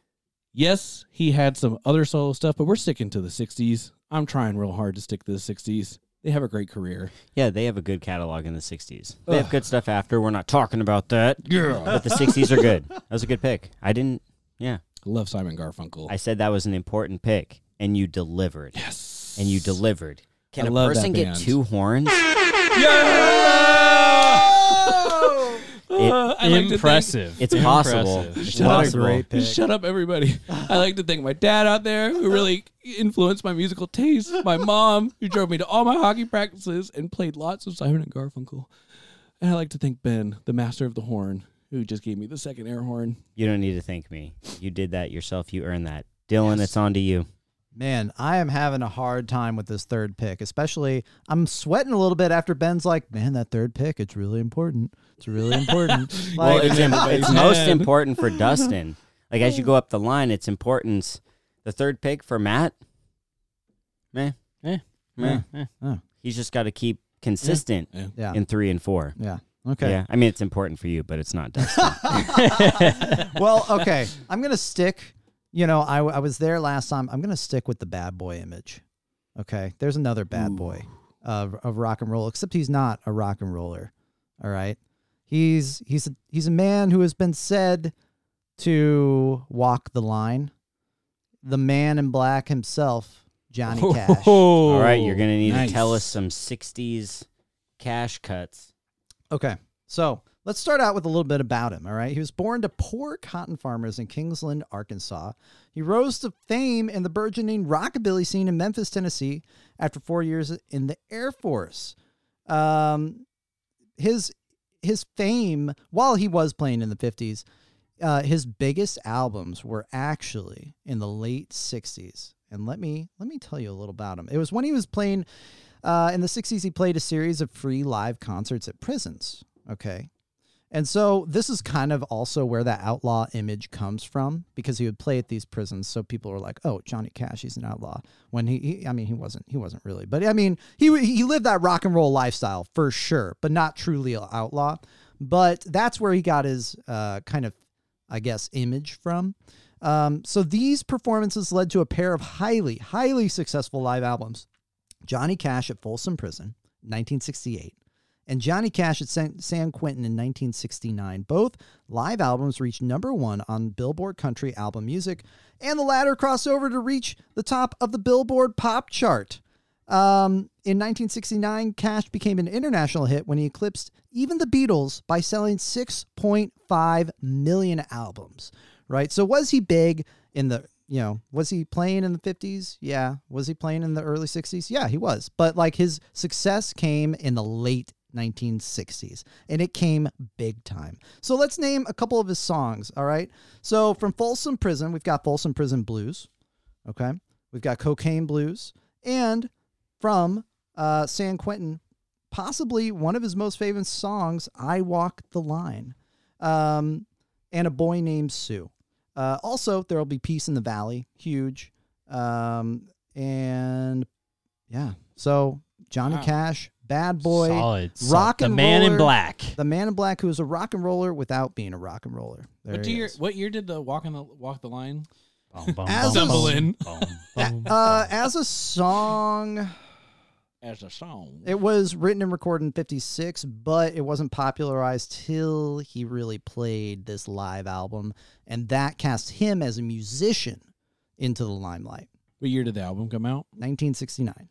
yes, he had some other solo stuff, but we're sticking to the 60s. I'm trying real hard to stick to the 60s. They have a great career. Yeah, they have a good catalog in the '60s. They have good stuff after. We're not talking about that. Yeah, but the '60s are good. That was a good pick. I didn't. Yeah, I love Simon Garfunkel. I said that was an important pick, and you delivered. yes. And you delivered. Can I a love that person get band. two horns? Uh, I like to Impressive. It's possible. Impressive. It's What a possible. great pick. shut up, everybody. I like to thank my dad out there who really influenced my musical taste. My mom who drove me to all my hockey practices and played lots of Simon and Garfunkel. And I like to thank Ben, the master of the horn, who just gave me the second air horn. You don't need to thank me. You did that yourself. You earned that. Dylan, it's on to you. Man, I am having a hard time with this third pick, especially I'm sweating a little bit after Ben's like, man, that third pick, it's really important. It's really important. Well, it's, im- it's most important for Dustin. Like as you go up the line, it's importance. The third pick for Matt, meh, Eh, meh. eh. He's just got to keep consistent Yeah. yeah. in three and four. Yeah. Okay. Yeah, I mean it's important for you, but it's not Dustin. well, okay. I'm gonna stick. You know, I, I was there last time. I'm gonna stick with the bad boy image. Okay. There's another bad boy of of rock and roll, except he's not a rock and roller. All right. He's he's a, he's a man who has been said to walk the line. The man in black himself, Johnny Cash. All right, you're gonna need Nice. to tell us some '60s cash cuts. Okay. So let's start out with a little bit about him. All right. He was born to poor cotton farmers in Kingsland, Arkansas. He rose to fame in the burgeoning rockabilly scene in Memphis, Tennessee after four years in the Air Force. Um, his his fame, while he was playing in the 50s, uh, his biggest albums were actually in the late 60s. And let me let me tell you a little about him. It was when he was playing uh, in the 60s, he played a series of free live concerts at prisons. Okay. And so this is kind of also where that outlaw image comes from because he would play at these prisons. So people were like, "Oh, Johnny Cash, he's an outlaw." When he, he I mean, he wasn't. He wasn't really, but I mean, he he lived that rock and roll lifestyle for sure, but not truly an outlaw. But that's where he got his uh, kind of, I guess, image from. Um, so these performances led to a pair of highly, highly successful live albums. Johnny Cash at Folsom Prison, 1968, and Johnny Cash at San, Quentin in 1969. Both live albums reached number one on Billboard Country Album Music, and the latter crossed over to reach the top of the Billboard Pop chart. Um, in 1969, Cash became an international hit when he eclipsed even the Beatles by selling 6.5 million albums. Right. So was he big in the you know, was he playing in the 50s? Yeah. Was he playing in the early 60s? Yeah, he was. But like his success came in the late 1960s and it came big time. So let's name a couple of his songs. All right. So from Folsom Prison, we've got Folsom Prison Blues. Okay. We've got Cocaine Blues. And from uh, San Quentin, possibly one of his most famous songs, I Walk the Line. Um, and a boy named Sue. Uh, also, there will be Peace in the Valley, huge. Um, and yeah, so Johnny Wow. Cash, bad boy, Solid. rock the and man in black. the man in black who is a rock and roller without being a rock and roller. There What he year? is. What year did the walk in the walk the line? Bum, bum, As bum, a- bum, Stumbling. bum, bum, Uh, as a song, As a song. it was written and recorded in 56, but it wasn't popularized till he really played this live album. And that cast him as a musician into the limelight. what year did the album come out? 1969.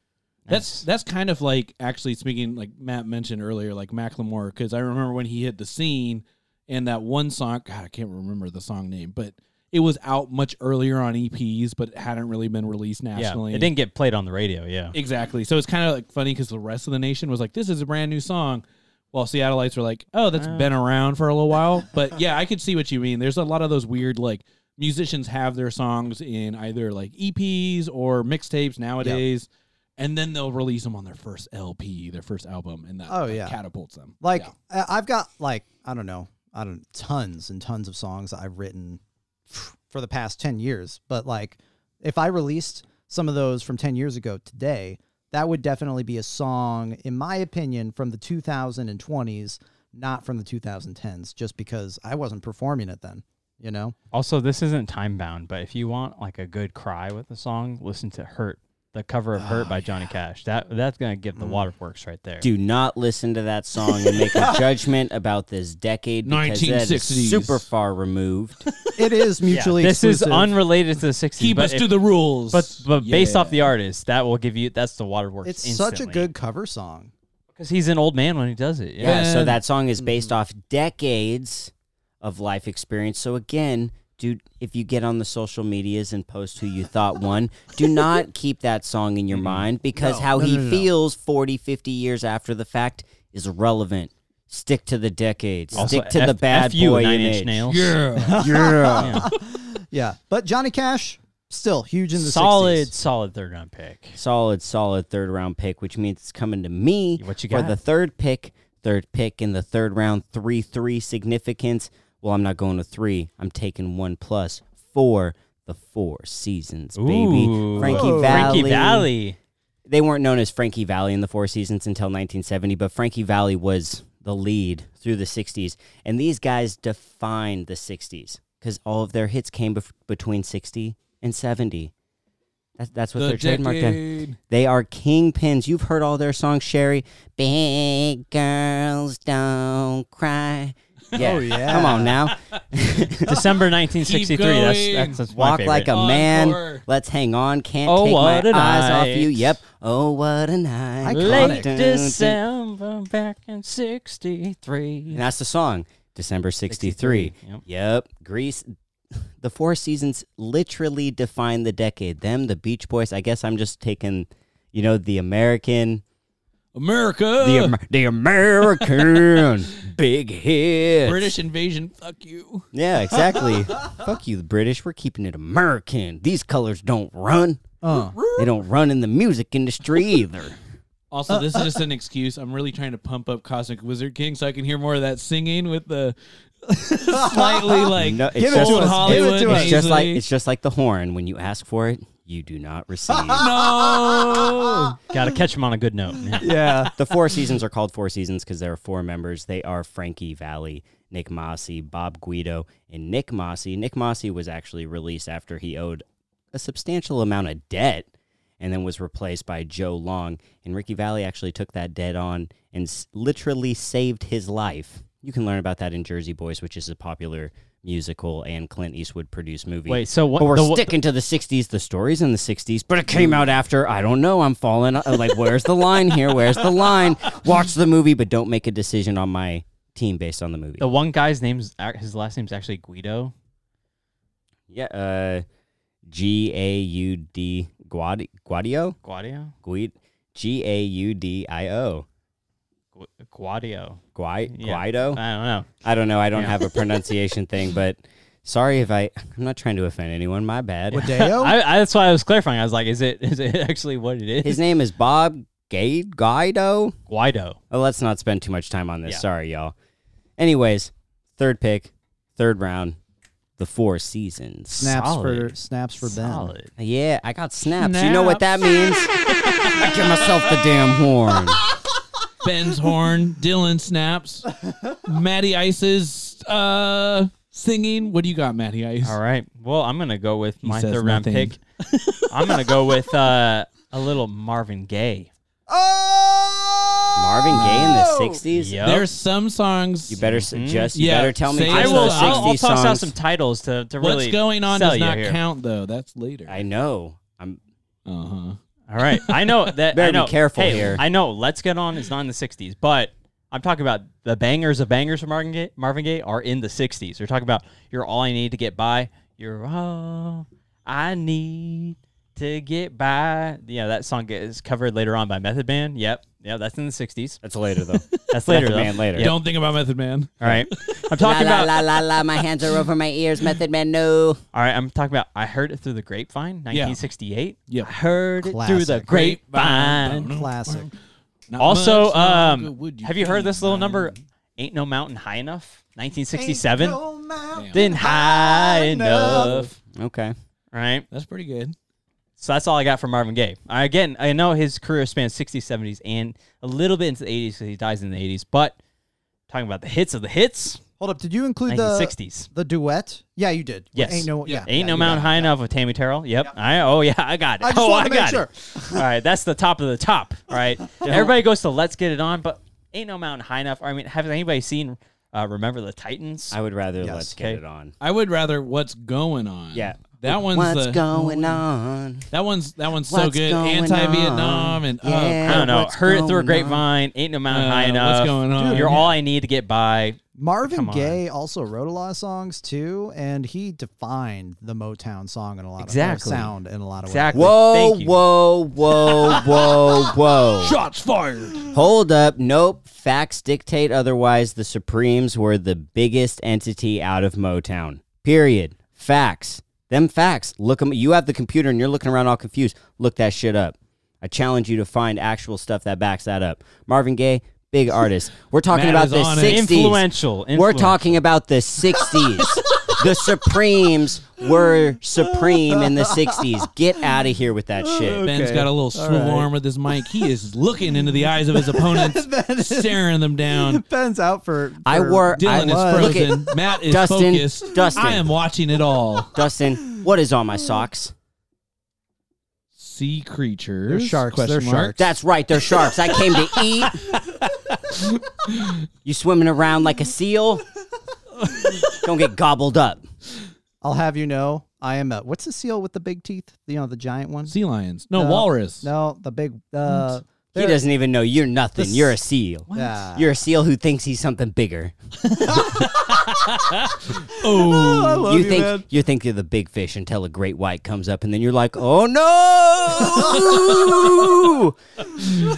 That's that's kind of like actually speaking like Matt mentioned earlier, like Macklemore, because I remember when he hit the scene and that one song. God, I can't remember the song name, but it was out much earlier on EPs, but it hadn't really been released yeah, nationally. it didn't get played on the radio. Yeah. exactly. So it's kind of like funny because the rest of the nation was like, "This is a brand new song," while Seattleites were like, "Oh, that's Uh. been around for a little while." But yeah, I could see what you mean. There's a lot of those weird like musicians have their songs in either like EPs or mixtapes nowadays. And then they'll release them on their first LP, their first album, and that Oh, like, yeah. catapults them. Like Yeah. I- I've got like I don't know, I don't tons and tons of songs I've written for the past 10 years, but like if I released some of those from 10 years ago today, that would definitely be a song in my opinion from the 2020s, not from the 2010s just because I wasn't performing it then, you know? Also, this isn't time bound, but if you want like a good cry with a song, listen to "Hurt," the cover of "Hurt" Oh, by Johnny Cash. That that's gonna give Mm. the waterworks right there. Do not listen to that song and make a judgment about this decade because that is 1960s. super far removed. It is Yeah, mutually this is exclusive. unrelated to the '60s. Keep but us if- to the rules. But but based off the artist, that will give you that's the waterworks. It's such a good cover song. because he's an old man when he does it. Yeah, Yeah. so that song is based off decades of life experience. So again, dude, if you get on the social medias and post who you thought won, do not keep that song in your mm-hmm. mind because No, how no, he no, no, no. feels 40, 50 years after the fact is relevant. Stick to the decades. Also, Stick to F- the bad F you, boy Nine image. Inch Nails. yeah. Yeah. Yeah. Yeah, but Johnny Cash, Still huge in the solid, 60s. solid third round pick. Solid, solid third round pick, which means it's coming to me What you for got? the third pick. Third pick in the third round, three three significance. Well, I'm not going to three. I'm taking one plus four. The four seasons, baby. Ooh. Frankie Whoa. Valli. Frankie Valli. They weren't known as Frankie Valli in the Four Seasons until 1970, but Frankie Valli was the lead through the 60s. And these guys defined the 60s because all of their hits came bef- between 60 and 70. That's, that's what The they're trademarked on. They are kingpins. You've heard all their songs, Sherry. Big girls don't cry. Yeah. Oh, yeah. Come on now. December 1963. That's, that's, that's Walk favorite. like a man. Encore. Let's hang on. Can't Oh, take my what a eyes off you. Yep. Oh, what a night. Iconic. Late Dun, dun, dun. December back in 63. And that's the song. December 63. 63, yep. Yep. Grease. The Four Seasons literally define the decade. Them, the Beach Boys. I guess I'm just taking, you know, the American, America. the, Amer- the American big hit. British invasion. Fuck you. Yeah, exactly. Fuck you, the British. We're keeping it American. These colors don't run. Uh, They don't run in the music industry either. Also, this is just an excuse. I'm really trying to pump up Cosmic Wizard King so I can hear more of that singing with the slightly like No, it's Give it just, to. Hollywood. Give it to us. it's just like nasally. it's just like the horn. When you ask for it, you do not receive. no. Got to catch him on a good note. Yeah. yeah. the Four Seasons are called Four Seasons because there are four members. They are Frankie Valli, Nick Massi, Bob Guido, and Nick Massi. Nick Massi was actually released after he owed a substantial amount of debt and then was replaced by Joe Long. And Frankie Valli actually took that debt on and s- literally saved his life. You can learn about that in Jersey Boys, which is a popular musical and Clint Eastwood produced movie. Wait, so what? But we're the, what- sticking to the 60s. The story's in the 60s, but it came out after. I don't know. I'm falling. uh, Like, where's the line here? Where's the line? Watch the movie, but don't make a decision on my team based on the movie. the one guy's name's ac- his last name's actually Guido. Yeah. Uh, G A U D Guadi Guadio Guadio. Guid G A U D I O Gu- Guadio. Guai Yeah. Guido. I don't know. I don't know. I don't Yeah. have a pronunciation thing, but sorry if I. I'm not trying to offend anyone. My bad. Wadeo? I, I, that's why I was clarifying. I was like, is it is it actually what it is? His name is Bob Gade Guido. Guido. Oh, let's not spend too much time on this. Yeah. Sorry, y'all. Anyways, third pick, third round, the Four Seasons. snaps Solid. for snaps for Ben. Yeah, I got snaps. You know what that means? I give myself the damn horn. Ben's horn. Dylan snaps. Matty Ice's uh, singing. What do you got, Matty Ice? All right. Well, I'm gonna go with He my says third round nothing. pick. I'm gonna go with uh, a little Marvin Gaye. Oh! Marvin Gaye in the '60s. Yep. There's some songs. You better suggest. You Yeah, better tell me say just it I will. those I'll, I'll '60s toss out some titles to to really. What's going on sell does you not here. count, though. That's later. I know. I'm. Uh huh. All right. I know that. Better I be careful hey, here. I know. Let's get on is not in the '60s, but I'm talking about the bangers of bangers from Marvin Gaye. Marvin Gaye are in the '60s. We're talking about "You're All I Need to Get By." You're all I need to get by. Yeah, that song is covered later on by Method Man. Yep. Yeah, that's in the '60s. That's later though. That's later Method though. Man later. Yep. Don't think about Method Man. All right. I'm talking la, about. la la la la. My hands are over my ears. Method Man, no. All right, I'm talking about. I heard it through the grapevine, 1968. Yep. I heard it through the Classic. grapevine. Classic. Not Also, much um, you have you heard this little number? Ain't no mountain high enough. 1967. Damn. Then high enough. Okay. Right. That's pretty good. So that's all I got from Marvin Gaye. I, again, I know his career spans 60s, 70s, and a little bit into the 80s because he dies in the 80s. But talking about the hits of the hits, Hold up. Did you include the 1960s. the duet? Yeah, you did. Yes. Ain't no. Yeah. Ain't yeah, no you mountain got it. high enough with Tammy Terrell. Yep. I oh yeah, I got it. I just oh, wanted I to make got sure. it. all right, that's the top of the top. All right. Everybody goes to Let's Get It On, but ain't no mountain high enough. I mean, has anybody seen uh, Remember the Titans? I would rather Yes. let's get Okay. it on. I would rather what's going on. Yeah. That one's What's the going on? that one's that one's so good. Anti-Vietnam on? and Yeah. I uh, don't know. What's Heard it through a going grapevine. Ain't no mountain Uh, high what's enough. going on? You're Yeah. all I need to get by. Marvin Gaye also wrote a lot of songs too, and he defined the Motown song in a lot of Exactly. or sound in a lot of Exactly. ways. Whoa, whoa, whoa, whoa, whoa. shots fired. Hold up. Nope. Facts dictate otherwise. The Supremes were the biggest entity out of Motown. Period. Facts. Them facts. Look 'em. You have the computer and you're looking around all confused. Look that shit up. I challenge you to find actual stuff that backs that up. Marvin Gaye, big artist. We're talking Matt about is the on it. 60s. Influential. We're influential. talking about the 60s. the Supremes were supreme in the 60s. Get out of here with that shit. Ben's got a little All swivel right. arm with his mic. He is looking into the eyes of his opponents, staring them down. Ben's out for. I for- wore- Dylan I- is look at- frozen. Matt is Dustin, focused. Dustin. I am watching it all. Dustin, what is on my socks? Sea creatures. They're sharks. question They're mark. sharks. That's right, they're sharks. I came to eat. You swimming around like a seal? Don't get gobbled up. I'll have you know, I am a. What's the seal with the big teeth? You know, the giant one. Sea lions. No, No. walrus. No, the big. Uh, He there- doesn't even know you're nothing. This- You're a seal. Yeah. You're a seal who thinks he's something bigger. Oh, I love you you, think man. you think you're the big fish until a great white comes up, and then you're like, "Oh no!"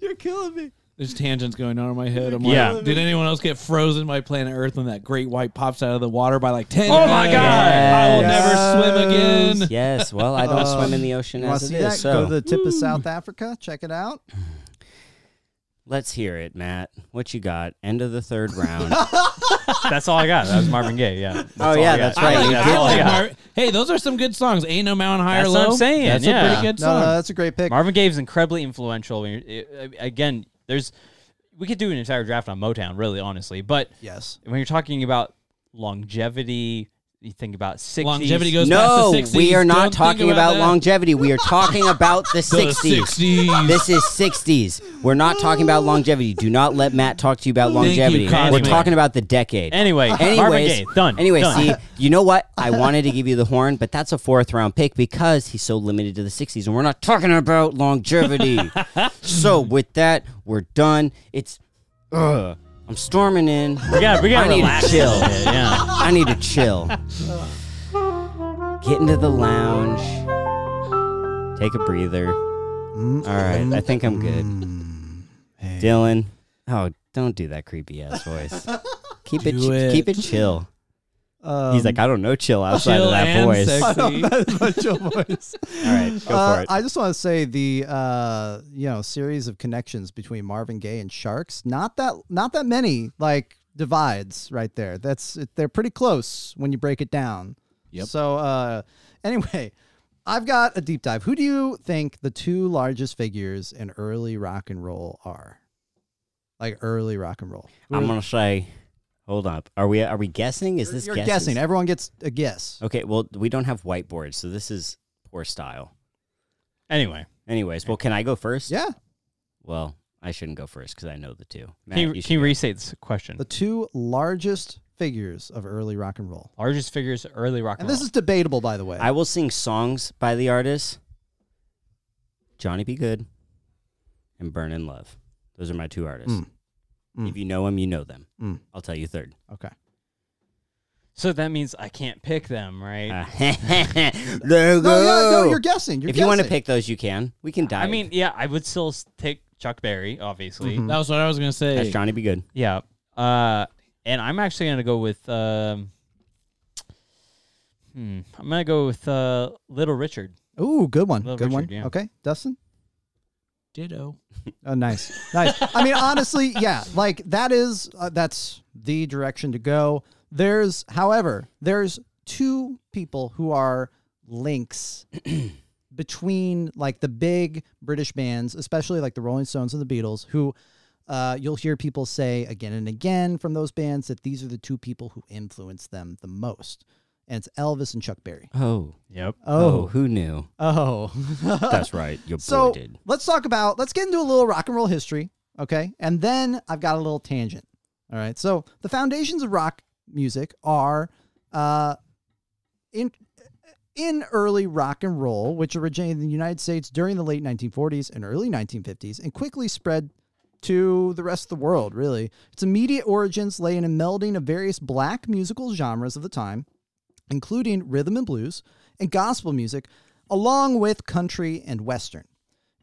You're killing me. There's tangents going on in my head. I'm Yeah. like, did anyone else get frozen by planet Earth when that great white pops out of the water by like 10 Oh my feet? God. I will Yes. never swim again. yes. Well, I don't swim in the um, ocean You want to as see it that? is. Go So to the tip of hmm. South Africa. Check it out. let's hear it, Matt. What you got? End of the third round. That's all I got. That was Marvin Gaye. Yeah. Oh, that's Oh, all yeah, got. that's I right. like, you I did like that. Mar- hey, those are some good songs. Ain't no mountain high That's or what low. I'm saying, That's yeah. a pretty good No, song. no, that's a great pick. Marvin Gaye is incredibly influential. When you're- it- Again, there's we could do an entire draft on Motown, really, honestly. But yes. when you're talking about longevity, you think about 60s. Longevity goes no, past the 60s. we are not Don't think talking about, that. longevity. We are talking about the The 60s. 60s. This is 60s. We're not talking about longevity. Do not let Matt talk to you about Thank you, longevity. Cosmo. We're talking about the decade. Anyway, Marvin Anyways, Gaye, done. Anyway, done. see, you know what? I wanted to give you the horn, but that's a fourth round pick because he's so limited to the 60s, and we're not talking about longevity. so with that, we're done. It's, ugh, I'm storming in. we got we got I to relax chill. bit, Yeah. I need to chill. Get into the lounge. Take a breather. Mm. All right, I think I'm good. Mm. Dylan, oh, don't do that creepy ass voice. Keep it, Do it. keep it chill. Um, He's like, I don't know, chill outside Chill of that and voice. sexy. That's your voice. All right, go Uh, for it. I just want to say the uh, you know series of connections between Marvin Gaye and Sharks. Not that not that many like divides right there. That's it, they're pretty close when you break it down. Yep. So uh, anyway, I've got a deep dive. Who do you think the two largest figures in early rock and roll are? Like early rock and roll. Who I'm gonna say, hold up. Are we are we guessing? Is this You're guesses? guessing. Everyone gets a guess. Okay, well, we don't have whiteboards, so this is poor style. Anyway, Anyways, well, can I go first? Yeah. Well, I shouldn't go first because I know the two. Matt, can you, you should can you go. restate this question? The two largest figures of early rock and roll. Largest figures, early rock and, roll. And this roll. is debatable, by the way. I will sing songs by the artist Johnny B. Goode and Burning Love. Those are my two artists. Mm. Mm. If you know them, you know them. Mm. I'll tell you third. Okay. so that means I can't pick them, right? Uh, there you No, yeah, no, you're guessing. You're if you want to pick those, you can. We can dive. I mean, yeah, I would still take Chuck Berry, obviously. Mhm. That was what I was gonna say. that's Johnny B. Goode. Yeah. Uh, and I'm actually gonna go with. Um, hmm. I'm gonna go with uh, Little Richard. Ooh, good one. Little good one. Yeah. Okay, Dustin. Ditto. Oh, nice, nice. I mean, honestly, yeah, like that is uh, that's the direction to go. There's, however, there's two people who are links between like the big British bands, especially like the Rolling Stones and the Beatles, who uh, you'll hear people say again and again from those bands that these are the two people who influenced them the most, and it's Elvis and Chuck Berry. Oh. Yep. Oh, who knew? oh, That's right. Your boy So did. let's talk about let's get into a little rock and roll history, okay? And then I've got a little tangent. All right. So the foundations of rock music are uh, in in early rock and roll, which originated in the United States during the late 1940s and early 1950s, and quickly spread to the rest of the world. Really, its immediate origins lay in a melding of various black musical genres of the time, including rhythm and blues and gospel music, along with country and western.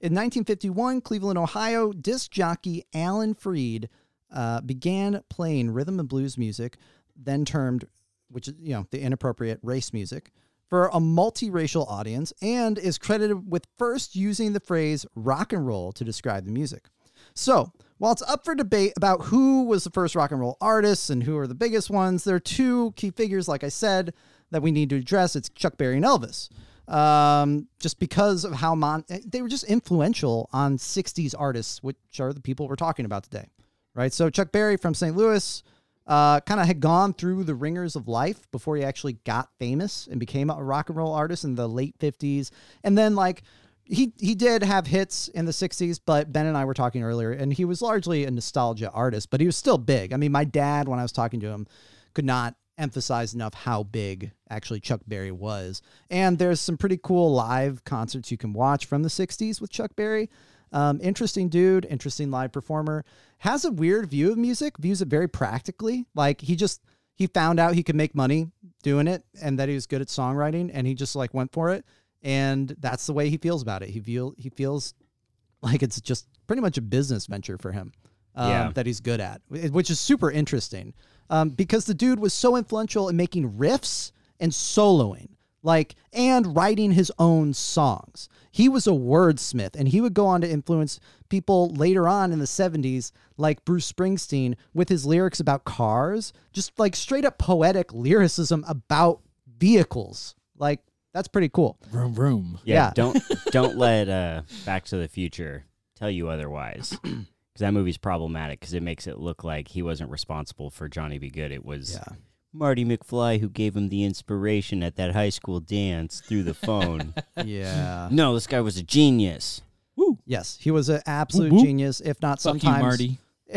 In 1951, Cleveland, Ohio, disc jockey Alan Freed uh, began playing rhythm and blues music, then termed which is you know the inappropriate race music, for a multiracial audience, and is credited with first using the phrase rock and roll to describe the music. So, while it's up for debate about who was the first rock and roll artists and who are the biggest ones, there are two key figures, like I said, that we need to address. It's Chuck Berry and Elvis. Um, just because of how mon- they were just influential on 60s artists, which are the people we're talking about today, right? So, Chuck Berry from St. Louis uh, kind of had gone through the ringers of life before he actually got famous and became a rock and roll artist in the late 50s. And then, like, he he did have hits in the 60s but ben and i were talking earlier and he was largely a nostalgia artist but he was still big i mean my dad when i was talking to him could not emphasize enough how big actually chuck berry was. And there's some pretty cool live concerts you can watch from the 60s with chuck berry. Um, interesting dude interesting live performer. Has a weird view of music views it very practically. Like he just he found out he could make money doing it and that he was good at songwriting and he just like went for it. And that's the way he feels about it. He feel he feels like it's just pretty much a business venture for him um, Yeah. that he's good at, which is super interesting. Um, because the dude was so influential in making riffs and soloing, like and writing his own songs. He was a wordsmith, and he would go on to influence people later on in the '70s, like Bruce Springsteen, with his lyrics about cars, just like straight up poetic lyricism about vehicles. Like that's pretty cool. Room, room. Yeah, Yeah. don't don't let uh, Back to the Future tell you otherwise. Because that movie's problematic because it makes it look like he wasn't responsible for Johnny B. Goode. It was Yeah. Marty McFly who gave him the inspiration at that high school dance through the phone. Yeah. no, this guy was a genius. Woo. Yes, he was an absolute Whoop, whoop. genius, if not Fuck you, sometimes Marty.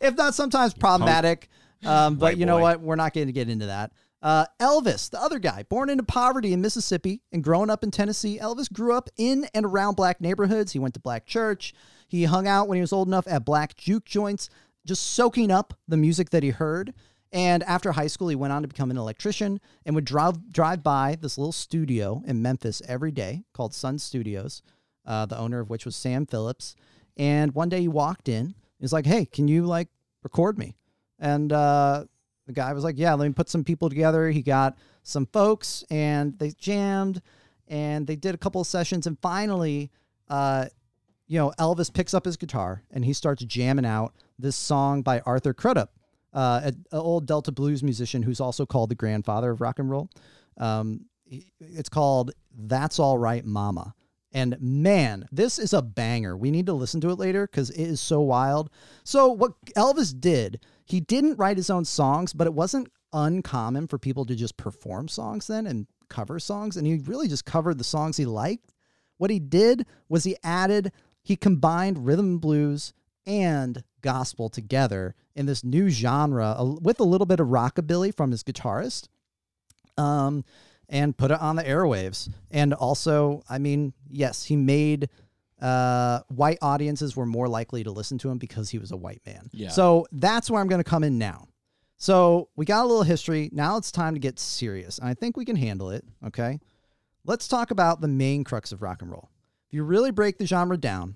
if not sometimes problematic. Um, but White you know boy. what? We're not going to get into that. Uh, Elvis, the other guy, born into poverty in Mississippi and growing up in Tennessee, Elvis grew up in and around black neighborhoods. He went to black church. He hung out when he was old enough at black juke joints, just soaking up the music that he heard. And after high school, he went on to become an electrician and would drive drive by this little studio in Memphis every day called Sun Studios, uh, the owner of which was Sam Phillips. And one day he walked in. He's like, "Hey, can you like record me?" And uh, the guy was like, "Yeah, let me put some people together." He got some folks, and they jammed, and they did a couple of sessions, and finally, uh, you know, Elvis picks up his guitar and he starts jamming out this song by Arthur Crudup, uh, an old Delta blues musician who's also called the grandfather of rock and roll. Um, it's called "That's All Right, Mama." And man, this is a banger. We need to listen to it later because it is so wild. So, what Elvis did, he didn't write his own songs, but it wasn't uncommon for people to just perform songs then and cover songs. And he really just covered the songs he liked. What he did was he added, he combined rhythm blues and gospel together in this new genre a- with a little bit of rockabilly from his guitarist um, and put it on the airwaves. And also, I mean, yes, he made uh, white audiences were more likely to listen to him because he was a white man. Yeah. So that's where I'm going to come in now. So we got a little history. Now it's time to get serious. And I think we can handle it. Okay. Let's talk about the main crux of rock and roll. If you really break the genre down,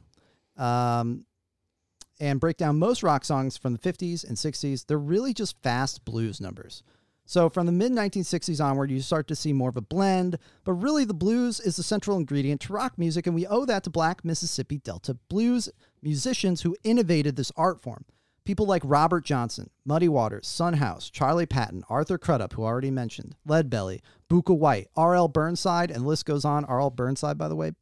um, and break down most rock songs from the 50s and 60s, they're really just fast blues numbers. So from the mid 1960s onward, you start to see more of a blend, but really the blues is the central ingredient to rock music, and we owe that to black Mississippi Delta blues musicians who innovated this art form. People like Robert Johnson, Muddy Waters, Son House, Charlie Patton, Arthur Crudup, who I already mentioned, Leadbelly, Bukka White, R.L. Burnside, and the list goes on. R.L. Burnside, by the way,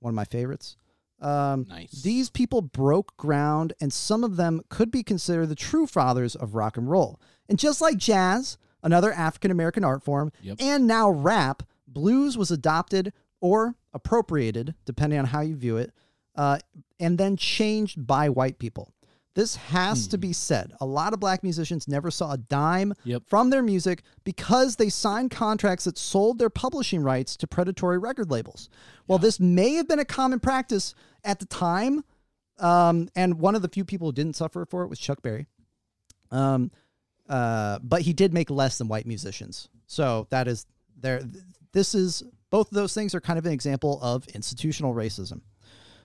one of my favorites. Um, Nice. These people broke ground, and some of them could be considered the true fathers of rock and roll. And just like jazz, another African American art form, Yep. and now rap, blues was adopted or appropriated, depending on how you view it, uh, and then changed by white people. This has to be said. A lot of black musicians never saw a dime Yep. from their music because they signed contracts that sold their publishing rights to predatory record labels. While this may have been a common practice at the time, um, and one of the few people who didn't suffer for it was Chuck Berry. Um, uh, but he did make less than white musicians. So that is there. This is both of those things are kind of an example of institutional racism.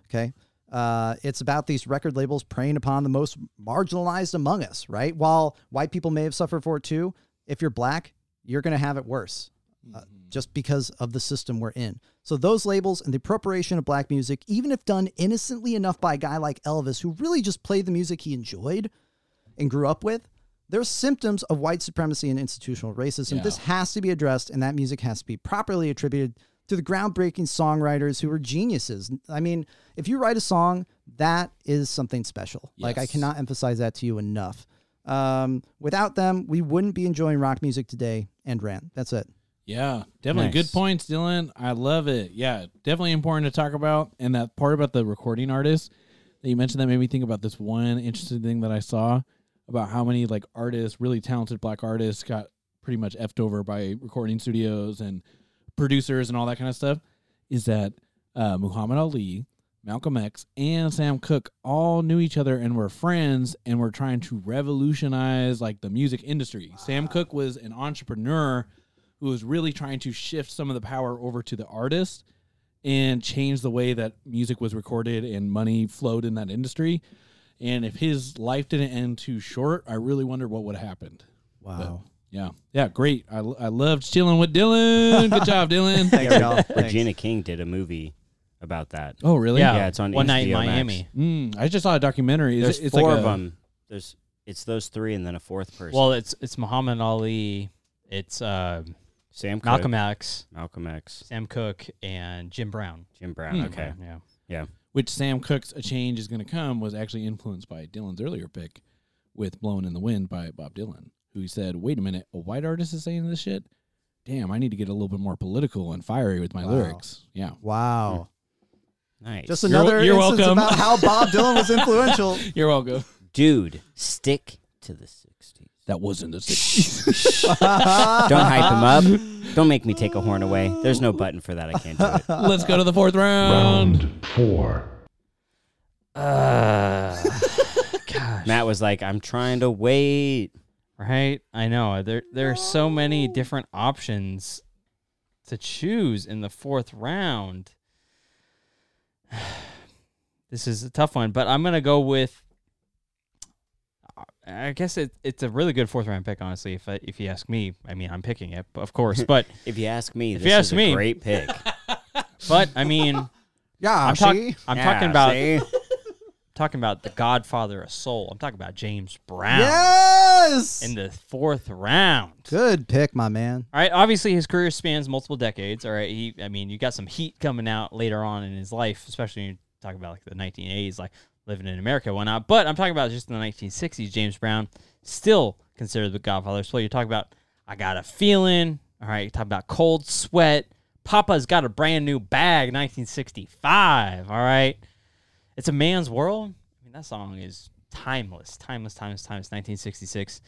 Okay. Uh, it's about these record labels preying upon the most marginalized among us, right? While white people may have suffered for it too, if you're black, you're going to have it worse uh, Mm-hmm. just because of the system we're in. So those labels and the appropriation of black music, even if done innocently enough by a guy like Elvis, who really just played the music he enjoyed and grew up with, there's symptoms of white supremacy and institutional racism. Yeah. This has to be addressed, and that music has to be properly attributed to the groundbreaking songwriters who were geniuses. I mean, if you write a song, that is something special. Like I cannot emphasize that to you enough. Um, without them, we wouldn't be enjoying rock music today. And rant. That's it. Yeah, definitely good points, Dylan. I love it. Yeah, definitely important to talk about. And that part about the recording artist that you mentioned that made me think about this one interesting thing that I saw about how many like artists, really talented black artists, got pretty much effed over by recording studios and producers and all that kind of stuff. Is that uh, Muhammad Ali, Malcolm X, and Sam Cooke all knew each other and were friends and were trying to revolutionize like the music industry. Sam Cooke was an entrepreneur who was really trying to shift some of the power over to the artist and change the way that music was recorded and money flowed in that industry. And if his life didn't end too short, I really wonder what would have happened. Wow. Yeah. Yeah. Great. I, I loved chilling with Dylan. Good job, Dylan. Thanks, y'all. Regina King did a movie about that. Oh, really? Yeah, Yeah, it's on One Night in Max. Miami. Mm, I just saw a documentary. Is There's it, it's four like of a- them. There's it's those three and then a fourth person. Well, it's it's Muhammad Ali, it's uh, Sam Cooke, Malcolm X, Malcolm X, Sam Cooke, and Jim Brown. Jim Brown. Hmm. Okay, Yeah. Yeah. Which Sam Cooke's A Change is going to Come was actually influenced by Dylan's earlier pick with Blowing in the Wind by Bob Dylan, who said, wait a minute, a white artist is saying this shit? Damn, I need to get a little bit more political and fiery with my Wow. lyrics. Yeah. Wow. nice. Just You're- another you're instance welcome. about how Bob Dylan was influential. You're welcome. dude, stick to the '60s. That wasn't the 60s. Don't hype him up. Don't make me take a horn away. There's no button for that. I can't do it. Let's go to the fourth round. Round four. Uh, gosh. Matt was like, "I'm trying to wait." Right? I know. There there are so many different options to choose in the fourth round. This is a tough one, but I'm gonna go with. Uh, I guess it, it's a really good fourth round pick, honestly. If I, if you ask me, I mean I'm picking it, of course. But If you ask me, If this you is ask a me- great pick. but I mean Yeah, I'm, see? talk, I'm talking about see? Talking about the Godfather of Soul. I'm talking about James Brown Yes. in the fourth round. Good pick, my man. All right, obviously his career spans multiple decades. All right, he, I mean, you got some heat coming out later on in his life, especially when you talk about like the 1980s, like living in America, and whatnot. But I'm talking about just in the 1960s. James Brown still considered the Godfather. So you talk about, I got a feeling. All right, you talk about cold sweat. Papa's got a brand new bag, 1965. All right, it's a man's world. I mean, that song is timeless, timeless, timeless, timeless. 1966.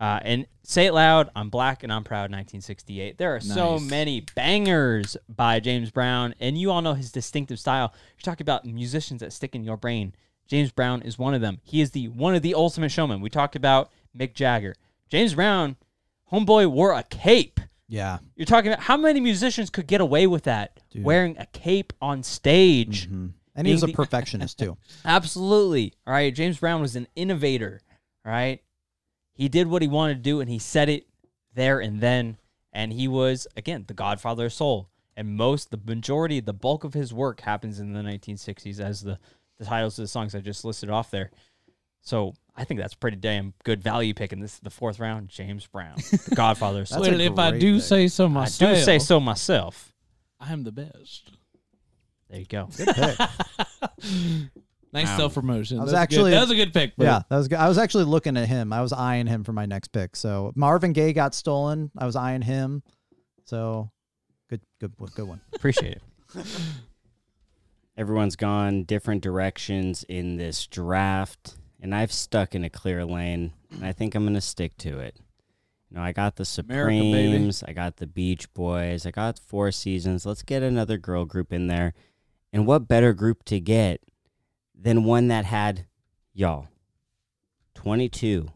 Uh, and say it loud. I'm black and I'm proud. 1968. There are so many bangers by James Brown, and you all know his distinctive style. You're talking about musicians that stick in your brain. James Brown is one of them. He is the one of the ultimate showmen. We talked about Mick Jagger. James Brown, homeboy wore a cape. Yeah. You're talking about how many musicians could get away with that Dude. wearing a cape on stage. Mhm. And he was a the- perfectionist too. Absolutely. All right. James Brown was an innovator. All right. He did what he wanted to do and he said it there and then. And he was, again, the godfather of soul. And most, the majority, the bulk of his work happens in the 1960s as the, the titles of the songs I just listed off there. So I think that's pretty damn good value pick. And this is the fourth round, James Brown, the godfather of soul. That's a Well, if I do pick. say so myself. I do say so myself. I'm the best. There you go. Good pick. Nice Wow. self promotion. I was actually- that was a good pick. buddy. yeah, that was good. I was actually looking at him. I was eyeing him for my next pick. So Marvin Gaye got stolen. I was eyeing him. So good, good, good one. Appreciate it. Everyone's gone different directions in this draft, and I've stuck in a clear lane, and I think I'm going to stick to it. You know, I got the America, baby. Supremes, I got the Beach Boys, I got Four Seasons. Let's get another girl group in there. And what better group to get than one that had, y'all, 22,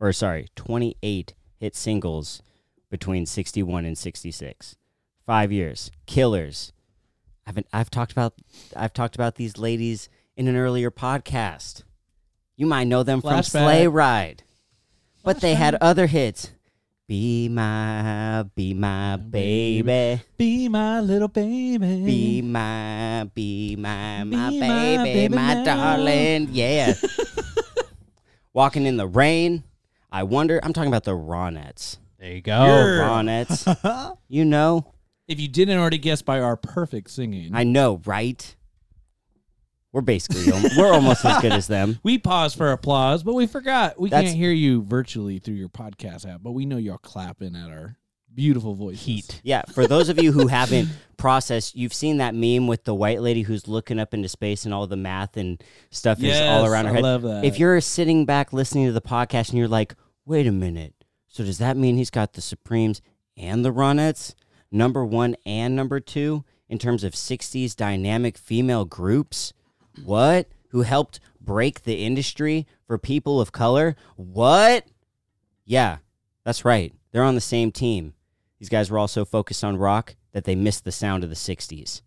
or sorry, 28 hit singles between 61 and 66. Five years. Killers. I've I've talked about I've talked about these ladies in an earlier podcast. You might know them from Sleigh Ride, but they had other hits. Be my, be my baby. Be my little baby. Be my, be my, my Be my baby, baby my now. darling. Yeah. Walking in the rain. I wonder. I'm talking about the Ronettes. There you go. You're- Ronettes. you know, If you didn't already guess by our perfect singing, I know, right? We're basically we're almost as good as them. we paused for applause, but we forgot. We That's- can't hear you virtually through your podcast app, but we know you're clapping at our beautiful voices. Heat. Yeah, for those of you who haven't processed, you've seen that meme with the white lady who's looking up into space and all the math and stuff is all Yes, around her I head. love that. If you're sitting back listening to the podcast and you're like, "Wait a minute. So does that mean he's got the Supremes and the Ronettes, number 1 and number 2 in terms of 60s dynamic female groups? What? Who helped break the industry for people of color? What? Yeah, that's right. They're on the same team. These guys were all so focused on rock that they missed the sound of the 60s.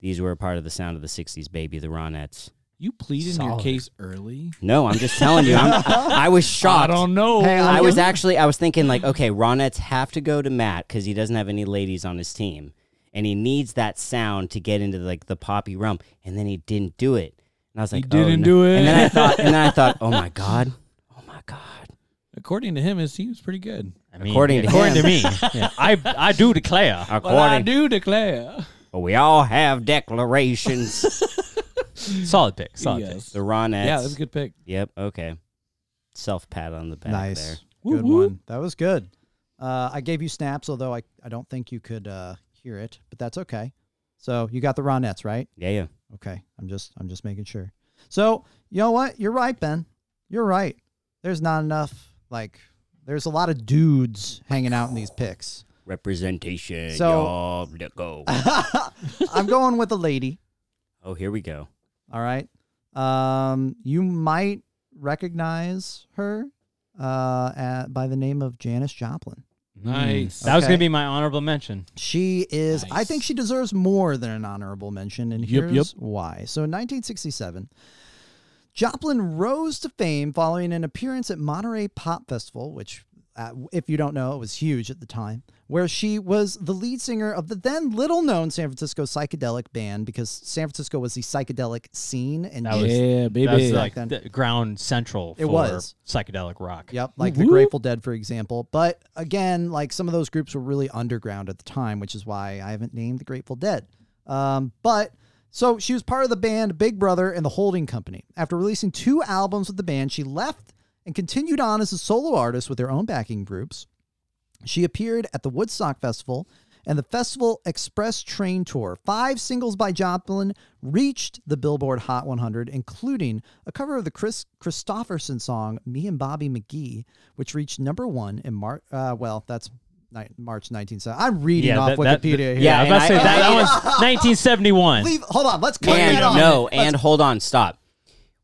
These were a part of the sound of the 60s, baby, the Ronettes. you pleaded your case early. No, I'm just telling you. I'm, I, I was shocked. I don't know. Hey, I was actually, I was thinking like, okay, Ronettes have to go to Matt because he doesn't have any ladies on his team, and he needs that sound to get into like the poppy realm. And then he didn't do it, and I was like, He didn't oh, no. do it. And then I thought, and then I thought, oh my god, oh my god. According to him, it seems pretty good. I mean, According to according him. to me, yeah, I I do declare. According, Well, I do declare. but we all have declarations. Solid pick. Solid Yes. the Ronettes. Yeah, that's a good pick. Yep. Okay. Self pat on the back nice. there. Woo Good woo. one. That was good. Uh, I gave you snaps, although I, I don't think you could uh, hear it, but that's okay. So you got the Ronettes, right? Yeah, yeah. Okay. I'm just I'm just making sure. So you know what? You're right, Ben. You're right. There's not enough like there's a lot of dudes hanging out in these picks. Representation. So- y'all, go. I'm going with a lady. oh, here we go. All right. Um, you might recognize her uh, at, by the name of Janis Joplin. Nice. That was Okay. gonna be my honorable mention. She is, I Nice. think she deserves more than an honorable mention, and Yep, here's yep. why. So in 1967, Joplin rose to fame following an appearance at Monterey Pop Festival, which, uh, if you don't know, it was huge at the time, where she was the lead singer of the then little known San Francisco psychedelic band because San Francisco was the psychedelic scene. And That was- yeah, baby. That was like then. the ground central for It was. psychedelic rock. Yep, like Woo the. Grateful Dead, for example. But again, like some of those groups were really underground at the time, which is why I haven't named the Grateful Dead. Um, but so she was part of the band Big Brother and the Holding Company. After releasing two albums with the band, she left and continued on as a solo artist with her own backing groups. She appeared at the Woodstock Festival and the Festival Express Train Tour. Five singles by Joplin reached the Billboard Hot 100, including a cover of the Kris Kristofferson song "Me and Bobby McGee," which reached number one in March. Uh, well, that's March 1970. I'm reading off that- that- Wikipedia that- here. Yeah, I was about to say and that, I- that was 1971. Leave, hold on. Let's cut and that off. no, Let's- and hold on, stop.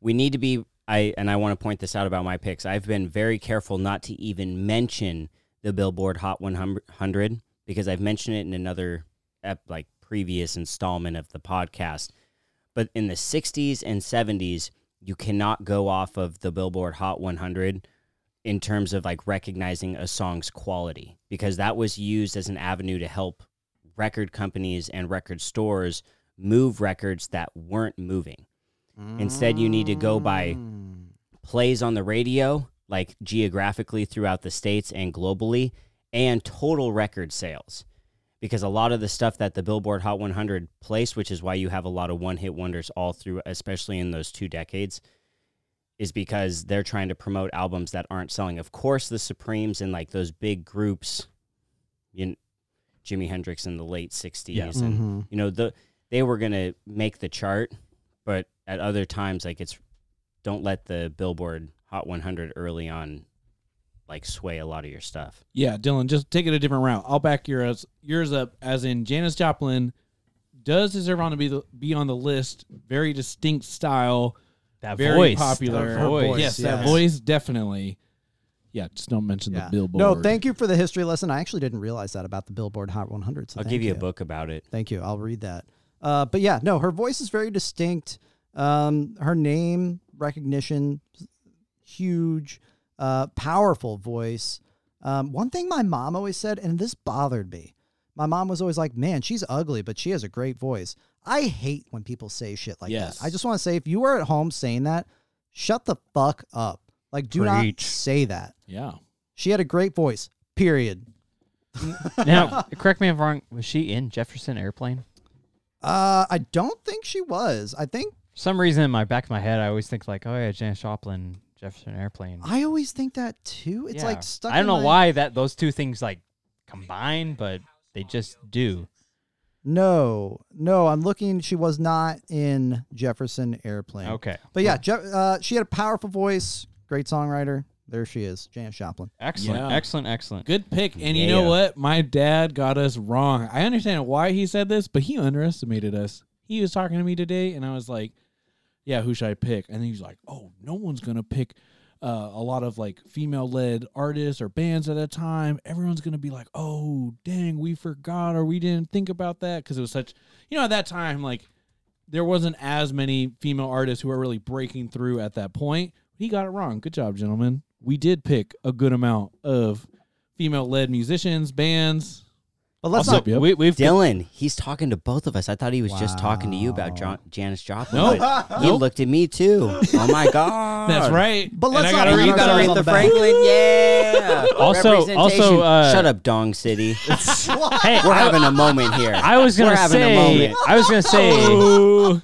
We need to be. I and I want to point this out about my picks. I've been very careful not to even mention the Billboard Hot 100 because I've mentioned it in another like previous installment of the podcast. But in the 60s and 70s, you cannot go off of the Billboard Hot 100 in terms of like recognizing a song's quality because that was used as an avenue to help record companies and record stores move records that weren't moving. Instead, you need to go by mm. plays on the radio, like geographically throughout the states and globally, and total record sales. Because a lot of the stuff that the Billboard Hot 100 placed, which is why you have a lot of one hit wonders all through, especially in those two decades, is because they're trying to promote albums that aren't selling. Of course, the Supremes and like those big groups, you know, Jimi Hendrix in the late 60s, Yeah. and Mhm. you know the they were gonna make the chart, but at other times, like it's don't let the Billboard Hot 100 early on like sway a lot of your stuff. Yeah, Dylan, just take it a different route. I'll back yours yours up as in Janis Joplin does deserve on to be the, be on the list. Very distinct style, that very voice, popular. that voice. yes, that voice definitely. Yeah, just don't mention Yeah. the Billboard. No, thank you for the history lesson. I actually didn't realize that about the Billboard Hot 100. So I'll thank give you, a book about it. Thank you. I'll read that. Uh, but yeah, no, her voice is very distinct. Um, her name recognition, huge, uh, powerful voice. Um, one thing my mom always said, and this bothered me. My mom was always like, "Man, she's ugly, but she has a great voice." I hate when people say shit like Yes. that. I just want to say, if you are at home saying that, shut the fuck up. Like, do not say that. Yeah. She had a great voice. Period. now, correct me if I'm wrong. Was she in Jefferson Airplane? Uh, I don't think she was. I think For some reason, in my back of my head, I always think like, oh yeah, Janis Joplin, Jefferson Airplane. I always think that too. It's Yeah. like stuck. I don't in know my- why that those two things like combine, but they just do. No, no. I'm looking. She was not in Jefferson Airplane. Okay, But yeah, Je- uh, she had a powerful voice. Great songwriter. There she is, Janis Joplin. excellent, Yeah. excellent, excellent. Good pick. And you know Yeah. what? My dad got us wrong. I understand why he said this, but he underestimated us. He was talking to me today, and I was like, "Yeah, who should I pick?" And he's like, "Oh, no one's gonna pick uh, a lot of like female-led artists or bands at a time. Everyone's gonna be like, oh, dang, we forgot or we didn't think about that because it was such, you know, at that time like." There wasn't as many female artists who were really breaking through at that point. He got it wrong. Good job, gentlemen. We did pick a good amount of female-led musicians, bands. But let's also, not. Yep. we, we've Dylan, he's talking to both of us. I thought he was just talking to you about Wow. John, Janis Joplin. Nope. but He Nope. looked at me too. Oh my god. That's right. But And let's I not gotta pat read you gotta read on the the back. Franklin. Yeah. Also- also, uh, shut up, Dong City. hey, We're having a moment here. I was gonna We're having a say, moment. I was gonna say Oh.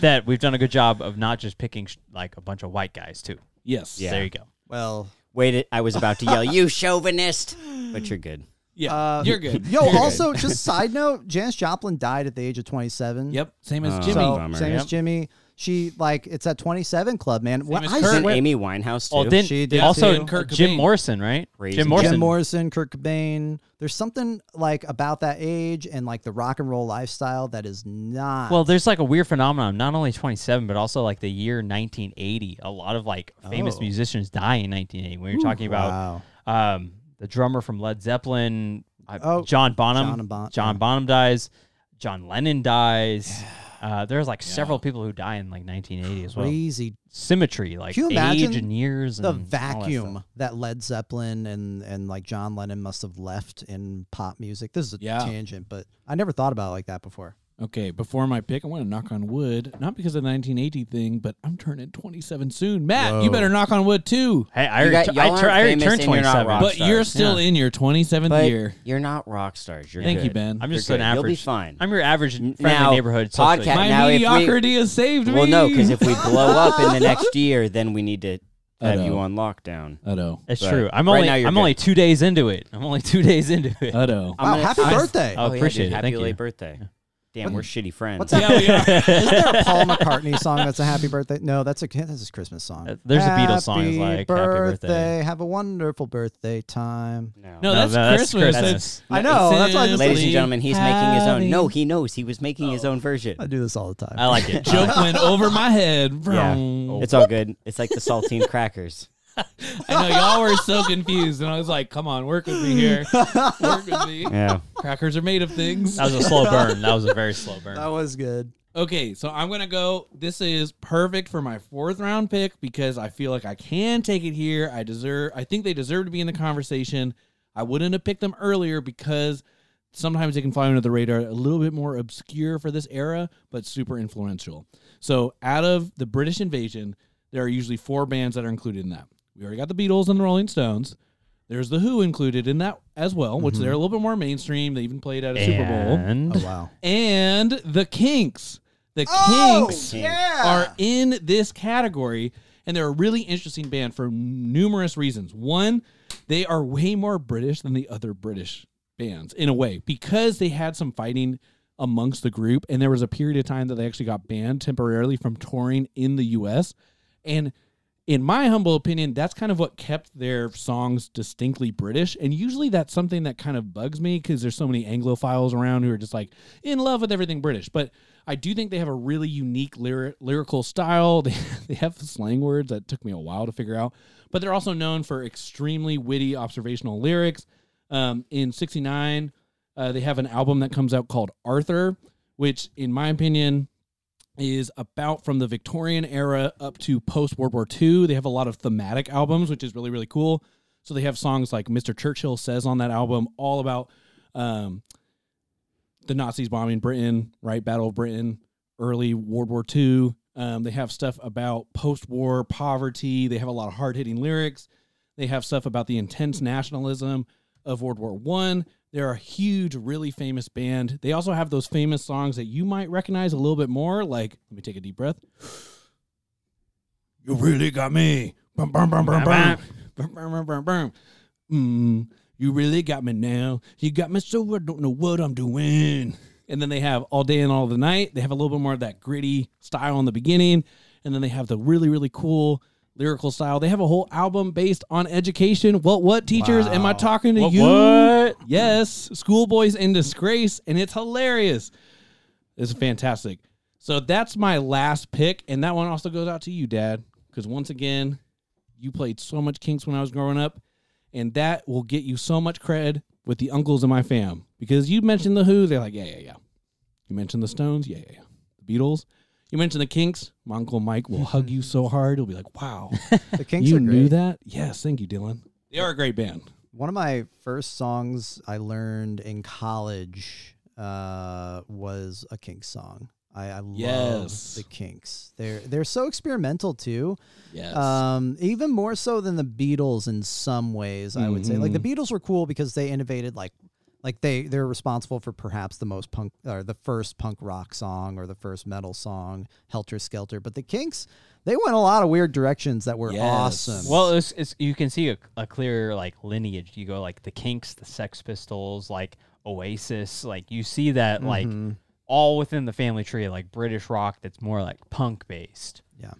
that we've done a good job of not just picking sh- like a bunch of white guys too. Yes. Yeah. There you go. Well, Wait, I was about to yell, "You chauvinist!" But you're good. Yeah. Uh, You're good. yo. You're good. also, just side note, Janis Joplin died at the age of 27. Yep. Same as Oh. Jimi. So Bummer. same as Jimi. She like it's at 27 Club, man. When as I Kurt. said- Amy Winehouse too? Oh, didn't She did also too. Kurt Jim Morrison, right? Raising Jim Jim Morrison. Jim Morrison, Kurt Cobain. There's something like about that age and like the rock and roll lifestyle that is not. Well, there's like a weird phenomenon. Not only 27, but also like the year 1980. A lot of like famous Oh. musicians die in 1980. When you're talking wow. about um, the drummer from Led Zeppelin, uh, Oh, John Bonham. John Bon- John yeah. Bonham dies. John Lennon dies. Uh, there's like several people who die in like 1980 as well. crazy Symmetry, like Can you age imagine and years, the and all that vacuum that, Led Zeppelin and and like John Lennon must have left in pop music. This is a Yeah. tangent, but I never thought about it like that before. Okay, before my pick, I want to knock on wood, not because of the 1980 thing, but I'm turning 27 soon. Matt, you better knock on wood too. Hey, I You already, got- tu- I, y'all tur- I aren't already famous turned and you're not 27. rock But you're stars. still in your 27th But year. you're not rock stars. You're Thank you, good. Ben. I'm just You're an good. You'll be fine. I'm your average friendly Now, neighborhood. social podcast- My now if we- mediocrity has saved me. Well, no, because if we blow up in the next year, then we need to I have you on lockdown. I know. It's But true. I'm right only now you're I'm good. only two days into it. I'm only two days into it. I know. Wow, gonna- happy I- birthday! Oh, yeah, appreciate dude, it. Happy Thank you. late birthday. Damn, we're shitty friends. What's Yeah, we are. Isn't there a Paul McCartney song that's a happy birthday? No, that's a that's his Christmas song. Uh, there's a Beatles song that's Happy like, Happy Birthday. Have a wonderful birthday time. No. No, No, that's that's Christmas. Christmas. That's- I know. That's why Ladies and gentlemen, he's making his own. No, he knows he was making his own version. I do this all the time. I like it. Joke went over my head. Yeah. Vroom. It's all good. It's like the saltine crackers. I know y'all were so confused, and I was like, "Come on, work with me here. Work with me. Yeah. Crackers are made of things." That was a slow burn. That was a very slow burn. that was good. Okay, so I'm gonna go. This is perfect for my fourth round pick because I feel like I can take it here. I deserve. I think they deserve to be in the conversation. I wouldn't have picked them earlier because sometimes they can fly under the radar, a little bit more obscure for this era, but super influential. So out of the British invasion, there are usually four bands that are included in that. We already got the Beatles and the Rolling Stones. There's the Who included in that as well, which mm-hmm. they're a little bit more mainstream. They even played at a Super Bowl And Oh wow. and the Kinks. The Oh, Kinks yeah. are in this category, and they're a really interesting band for numerous reasons. One, they are way more British than the other British bands in a way because they had some fighting amongst the group, and there was a period of time that they actually got banned temporarily from touring in the U.S. And in my humble opinion, that's kind of what kept their songs distinctly British. And usually that's something that kind of bugs me because there's so many Anglophiles around who are just like in love with everything British. But I do think they have a really unique lyri- lyrical style. They, they have slang words that took me a while to figure out. But they're also known for extremely witty observational lyrics. Um, in 69, uh, they have an album that comes out called Arthur, which, in my opinion, is about from the Victorian era up to post World War II. They have a lot of thematic albums, which is really, really cool. So they have songs like Mr. Churchill says on that album, all about um, the Nazis bombing Britain, right? Battle of Britain, early World War II. Um, they have stuff about post-war poverty. They have a lot of hard-hitting lyrics. They have stuff about the intense nationalism of World War One. They're a huge, really famous band. They also have those famous songs that you might recognize a little bit more. Like, let me take a deep breath. You really got me. Bum, bum, bum, bum, bum. Bum, bum, bum, bum, bum. Mm, you really got me now. You got me so I don't know what I'm doing. And then they have All Day and All the Night. They have a little bit more of that gritty style in the beginning. And then they have the really, really cool lyrical style. They have a whole album based on education. What, what teachers am I talking to What- you? what? Yes, Schoolboys in Disgrace. And it's hilarious. It's fantastic. So that's my last pick. And that one also goes out to you, Dad. Because once again, you played so much Kinks when I was growing up. And that will get you so much cred with the uncles in my fam. Because you mentioned the Who, they're like, yeah, yeah, yeah. You mentioned the Stones, yeah, yeah, yeah. The Beatles. You mentioned the Kinks. My uncle Mike will hug you so hard. He'll be like, wow, The Kinks you are great. knew that? Yes, thank you, Dylan. They are a great band. One of my first songs I learned in college uh, was a Kinks song. I, I love the Kinks. They're they're so experimental too. Yes. Um, even more so than the Beatles in some ways, I would say. Like the Mm-hmm. Beatles were cool because they innovated like like they they're responsible for perhaps the most punk or the first punk rock song or the first metal song, Helter Skelter. But the Kinks, they went a lot of weird directions that were Yes. awesome. Well, it's, it's you can see a, a clear like lineage. You go like the Kinks, the Sex Pistols, like Oasis. Like you see that like Mm-hmm. all within the family tree, like British rock that's more like punk based. yeah.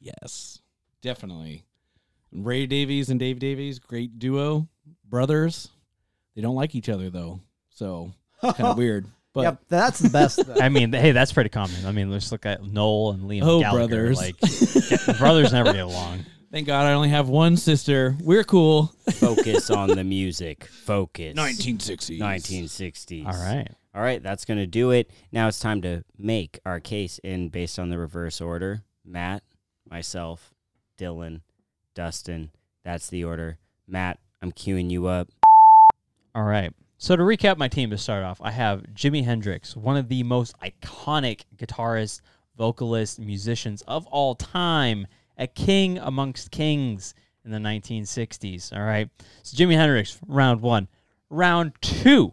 Yes, definitely. Ray Davies and Dave Davies, great duo, brothers. They don't like each other though, so kind of weird. But yep, that's the best. I mean, hey, that's pretty common. I mean, let's look at Noel and Liam Oh, Gallagher. brothers. Like get- brothers never get along. thank God I only have one sister. We're cool. Focus on the music. Focus. 1960s. 1960s. All right. All right, that's going to do it. Now it's time to make our case in based on the reverse order. Matt, myself, Dylan, Dustin. That's the order. Matt, I'm queuing you up. All right. So to recap my team to start off, I have Jimi Hendrix, one of the most iconic guitarists, vocalists, musicians of all time, a king amongst kings in the 1960s. All right. So Jimi Hendrix, round one. Round two.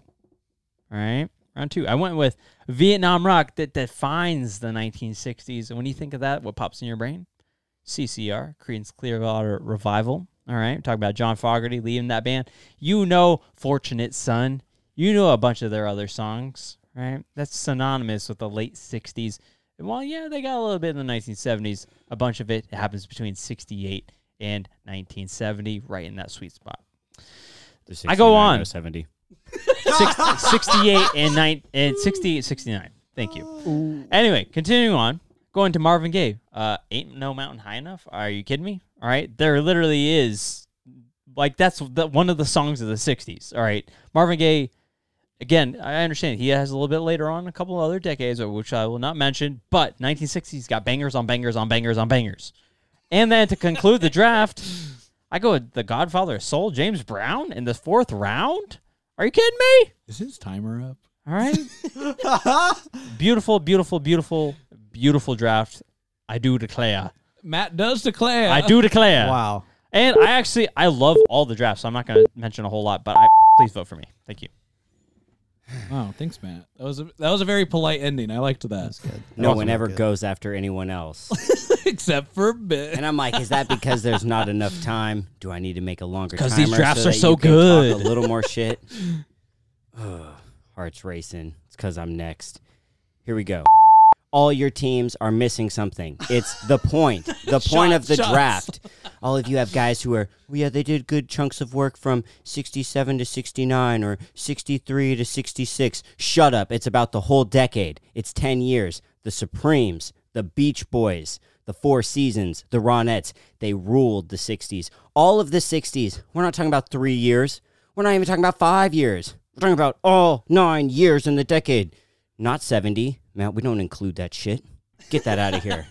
All right. Round two. I went with Vietnam rock that defines the 1960s. And when you think of that, what pops in your brain? CCR, Creedence Clearwater Revival. All right, talk about John Fogerty leaving that band. You know, Fortunate Son. You know a bunch of their other songs, right? That's synonymous with the late '60s. And while yeah, they got a little bit in the 1970s, a bunch of it happens between '68 and 1970, right in that sweet spot. I go on. 70. Six- 68 and, nine, and 68, 69. Thank you. Anyway, continuing on, going to Marvin Gaye. Uh, Ain't No Mountain High Enough? Are you kidding me? All right. There literally is, like, that's the, one of the songs of the 60s. All right. Marvin Gaye, again, I understand he has a little bit later on a couple other decades, which I will not mention, but 1960s got bangers on bangers on bangers on bangers. And then to conclude the draft, I go with the Godfather of Soul, James Brown, in the fourth round. Are you kidding me? Is his timer up? All right. beautiful, beautiful, beautiful, beautiful draft. I do declare. Matt does declare. I do declare. Wow. And I actually I love all the drafts, so I'm not going to mention a whole lot, but I please vote for me. Thank you. Wow, thanks, Matt. That was a, that was a very polite ending. I liked that. That's good. That No wasn't one ever good. goes after anyone else. Except for Ben. and I'm like, is that because there's not enough time? Do I need to make a longer 'Cause timer these drafts so are so you can talk good. A little more shit. Ugh, Heart's racing. It's because I'm next. Here we go. All your teams are missing something. It's the point. The point of the shots. draft. All of you have guys who are, well, yeah, they did good chunks of work from 67 to 69 or 63 to 66. Shut up. It's about the whole decade. It's 10 years. The Supremes, the Beach Boys, the Four Seasons, the Ronettes, they ruled the 60s. All of the 60s. We're not talking about three years. We're not even talking about five years. We're talking about all nine years in the decade. Not 70. Matt, we don't include that shit. Get that out of here.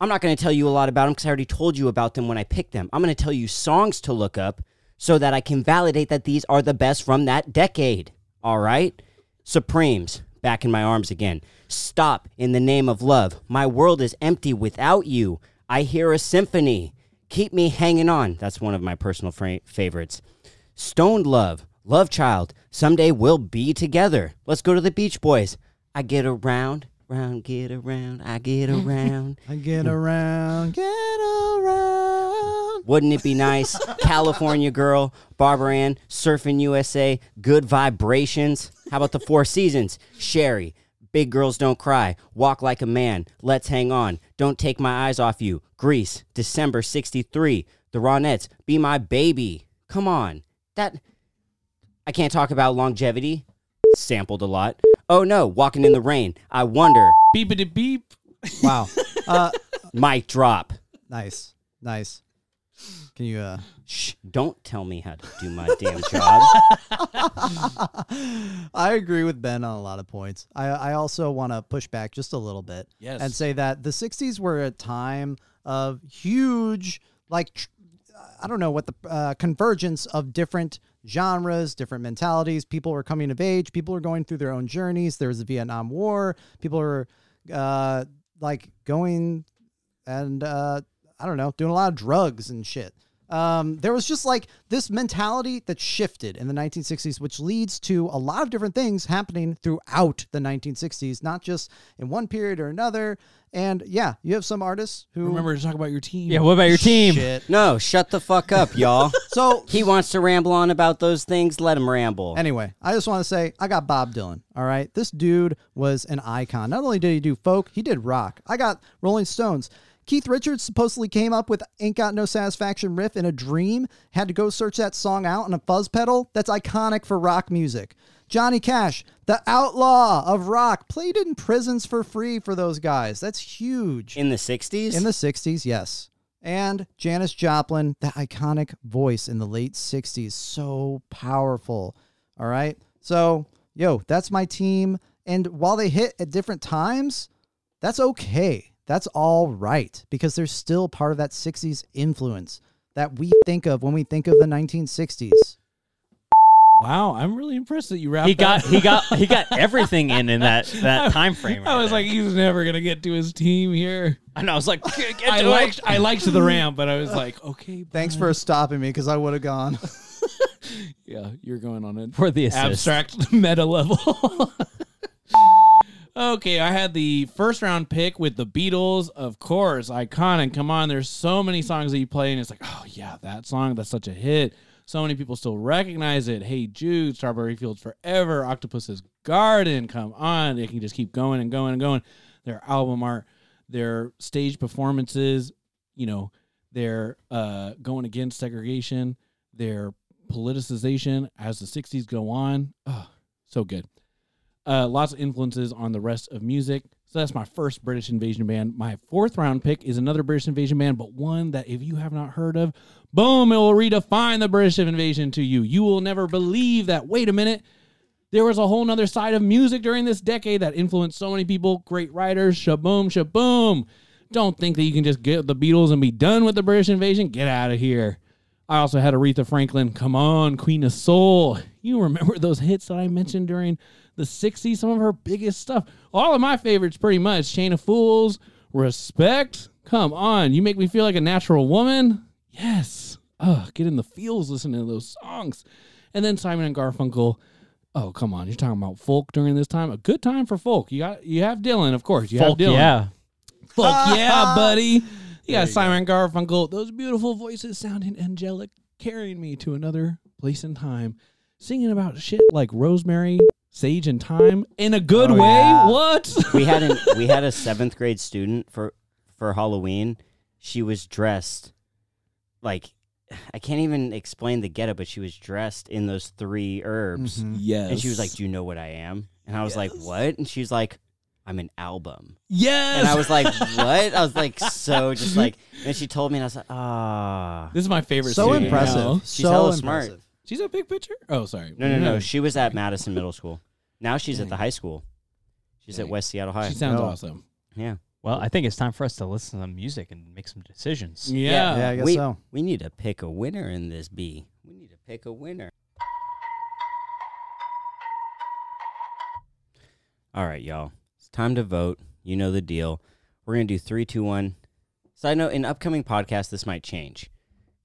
I'm not going to tell you a lot about them because I already told you about them when I picked them. I'm going to tell you songs to look up so that I can validate that these are the best from that decade. All right? Supremes, back in my arms again. Stop in the name of love. My world is empty without you. I hear a symphony. Keep me hanging on. That's one of my personal fra- favorites. Stoned Love, Love Child. Someday we'll be together. Let's go to the Beach Boys. I get around, round, get around, I get around. I get around, get around. Wouldn't it be nice? California Girl, Barbara Ann, Surfing USA, Good Vibrations. How about the Four Seasons? Sherry, Big Girls Don't Cry, Walk Like a Man, Let's Hang On, Don't Take My Eyes Off You, Grease, December 63, The Ronettes, Be My Baby. Come on. That. I can't talk about longevity. Sampled a lot. Oh no, Walking in the Rain. I wonder. Beepity beep. Wow. Uh, Mic drop. nice, nice. Can you? uh Shh, don't tell me how to do my damn job. I agree with Ben on a lot of points. I, I also want to push back just a little bit Yes. and say that the 60s were a time of huge, like, tr- I don't know what the uh, convergence of different genres, different mentalities. People were coming of age. People were going through their own journeys. There was the Vietnam War. People were uh, like going and uh, I don't know, doing a lot of drugs and shit. Um, there was just like this mentality that shifted in the 1960s, which leads to a lot of different things happening throughout the 1960s, not just in one period or another. And yeah, you have some artists who Remember to talk about your team. Yeah, what about your team? Shit. No, shut the fuck up, y'all. So he wants to ramble on about those things. Let him ramble. Anyway, I just want to say I got Bob Dylan. All right. This dude was an icon. Not only did he do folk, he did rock. I got Rolling Stones. Keith Richards supposedly came up with Ain't Got No Satisfaction riff in a dream, had to go search that song out on a fuzz pedal. That's iconic for rock music. Johnny Cash, the outlaw of rock, played in prisons for free for those guys. That's huge. In the 60s? In the 60s, yes. And Janis Joplin, that iconic voice in the late 60s, so powerful. All right. So, yo, that's my team. And while they hit at different times, that's okay. That's all right because they're still part of that 60s influence that we think of when we think of the 1960s. Wow, I'm really impressed that you wrapped. He got he got he got everything in in that that time frame. I was there. like, he's never gonna get to his team here. and I was like, get, get I to it. liked, I liked the ramp, but I was like, okay. Thanks bud. for stopping me because I would have gone. Yeah, you're going on it. for the assist. abstract meta level. Okay, I had the first round pick with the Beatles, of course, iconic. Come on, there's so many songs that you play, and it's like, oh yeah, that song, that's such a hit. So many people still recognize it. Hey Jude, Strawberry Fields Forever, Octopus's Garden. Come on, they can just keep going and going and going. Their album art, their stage performances, you know, their uh, going against segregation, their politicization as the 60s go on. Oh, so good. Uh, lots of influences on the rest of music. So that's my first British invasion band. My fourth round pick is another British invasion band, but one that if you have not heard of, boom, it will redefine the British invasion to you. You will never believe that. Wait a minute. There was a whole nother side of music during this decade that influenced so many people, great writers, shaboom, shaboom. Don't think that you can just get the Beatles and be done with the British invasion. Get out of here. I also had Aretha Franklin. Come on, Queen of Soul. You remember those hits that I mentioned during the 60s? Some of her biggest stuff. All of my favorites, pretty much. Chain of Fools, Respect. Come on. You make me feel like a natural woman. Yes. Ugh, get in the feels listening to those songs. And then Simon and Garfunkel. Oh, come on. You're talking about folk during this time. A good time for folk. You got you have Dylan, of course. You Folk, have Dylan. yeah. Fuck yeah, buddy. You got Simon Garfunkel. Those beautiful voices sounding angelic, carrying me to another place in time, singing about shit like rosemary, sage, and thyme in a good Oh, way. yeah. What? we had an, we had a seventh grade student for for Halloween. She was dressed like I can't even explain the getup, but she was dressed in those three herbs, Mhm. yes. and she was like, "Do you know what I am?" And I was like, "What?" And she's like, "I'm an album." yes. And I was like, "What?" I was like, so just like, and she told me, and I was like, "Ah." this is my favorite. So student impressive. now. She's so hella smart. Impressive. She's a big picture. Oh, sorry. No, no, no. She was at Madison Middle School. Now she's at the high school. She's at Dang. West Seattle High. She sounds No. awesome. yeah. Well, I think it's time for us to listen to some music and make some decisions. Yeah. Yeah, I guess we, so. We need to pick a winner in this B. We need to pick a winner. All right, y'all. It's time to vote. You know the deal. We're going to do three, two, one. Side note, in upcoming podcasts, this might change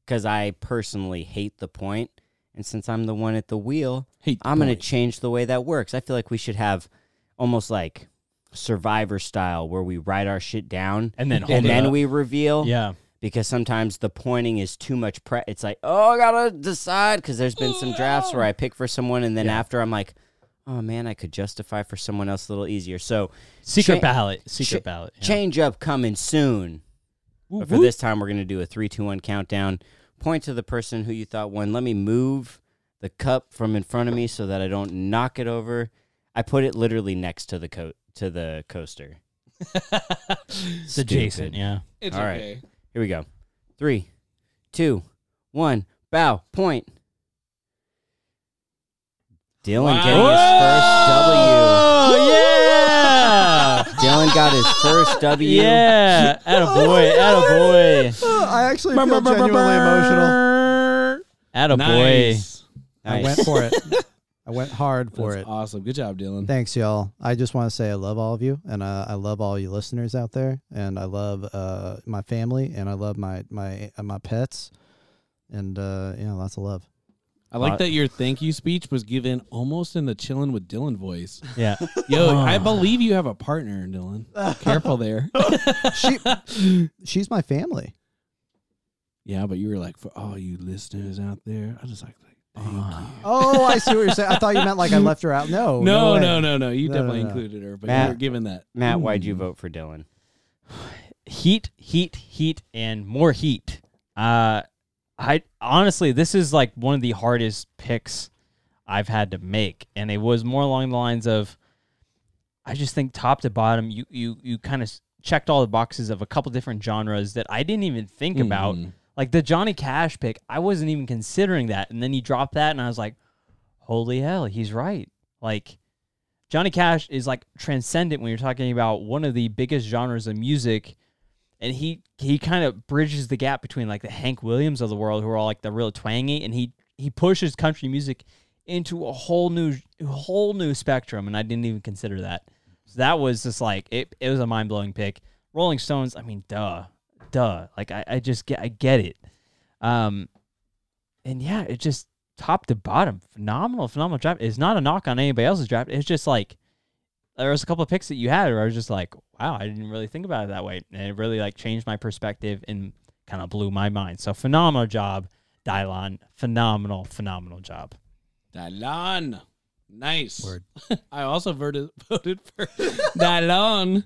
because I personally hate the point. And since I'm the one at the wheel, I'm going to change the way that works. I feel like we should have almost like survivor style where we write our shit down And then hold and then up. we reveal Yeah. because sometimes the pointing is too much pre it's like oh i gotta decide because there's been some drafts where i pick for someone and then Yeah. after i'm like oh man i could justify for someone else a little easier so Secret Cha- ballot. Secret cha- ballot. yeah. change up coming soon but for this time we're gonna do a three two one countdown point to the person who you thought won let me move the cup from in front of me so that i don't knock it over i put it literally next to the coat to the coaster It's adjacent. Yeah. It's All right. okay. Here we go. Three, two, one. Bow. Point. Dylan Wow. getting Oh yeah. his first W. Dylan got his first W. yeah. Attaboy. Attaboy. I actually feel genuinely emotional. Attaboy. Nice. I Nice. went for it. I went hard for That's it. awesome. Good job, Dylan. Thanks, y'all. I just want to say I love all of you, and uh, I love all you listeners out there, and I love uh, my family, and I love my my uh, my pets, and uh, yeah, lots of love. I like Uh, that your thank you speech was given almost in the chillin' with Dylan voice. Yeah. Yo, Oh. I believe you have a partner, Dylan. Careful there. She, she's my family. yeah, but you were like, for all you listeners out there, I just like, like thank you. Oh, I see what you're saying. I thought you meant like I left her out. No, no, way. no, no, no. You No, no, definitely no. included her, but Matt- you were given that. Matt, why'd you vote for Dylan? heat, heat, heat, and more heat. Uh, I honestly, this is like one of the hardest picks I've had to make, and it was more along the lines of, I just think top to bottom, you you you kind of checked all the boxes of a couple different genres that I didn't even think about. Mhm. Like the Johnny Cash pick, I wasn't even considering that, and then he dropped that, and I was like, holy hell, he's right. Like. Johnny Cash is like transcendent when you're talking about one of the biggest genres of music and he he kind of bridges the gap between like the Hank Williams of the world who are all like the real twangy and he he pushes country music into a whole new whole new spectrum and I didn't even consider that. So that was just like it it was a mind-blowing pick. Rolling Stones, I mean duh. Duh. Like I, I just get I get it. Um and yeah, it just top to bottom phenomenal phenomenal draft. It's not a knock on anybody else's draft. It's just like there was a couple of picks that you had where I was just like, wow, I didn't really think about it that way. And it really like changed my perspective and kind of blew my mind. So phenomenal job, Dylan. Phenomenal, phenomenal job. Dylan. Nice. Word. I also voted voted for Dylan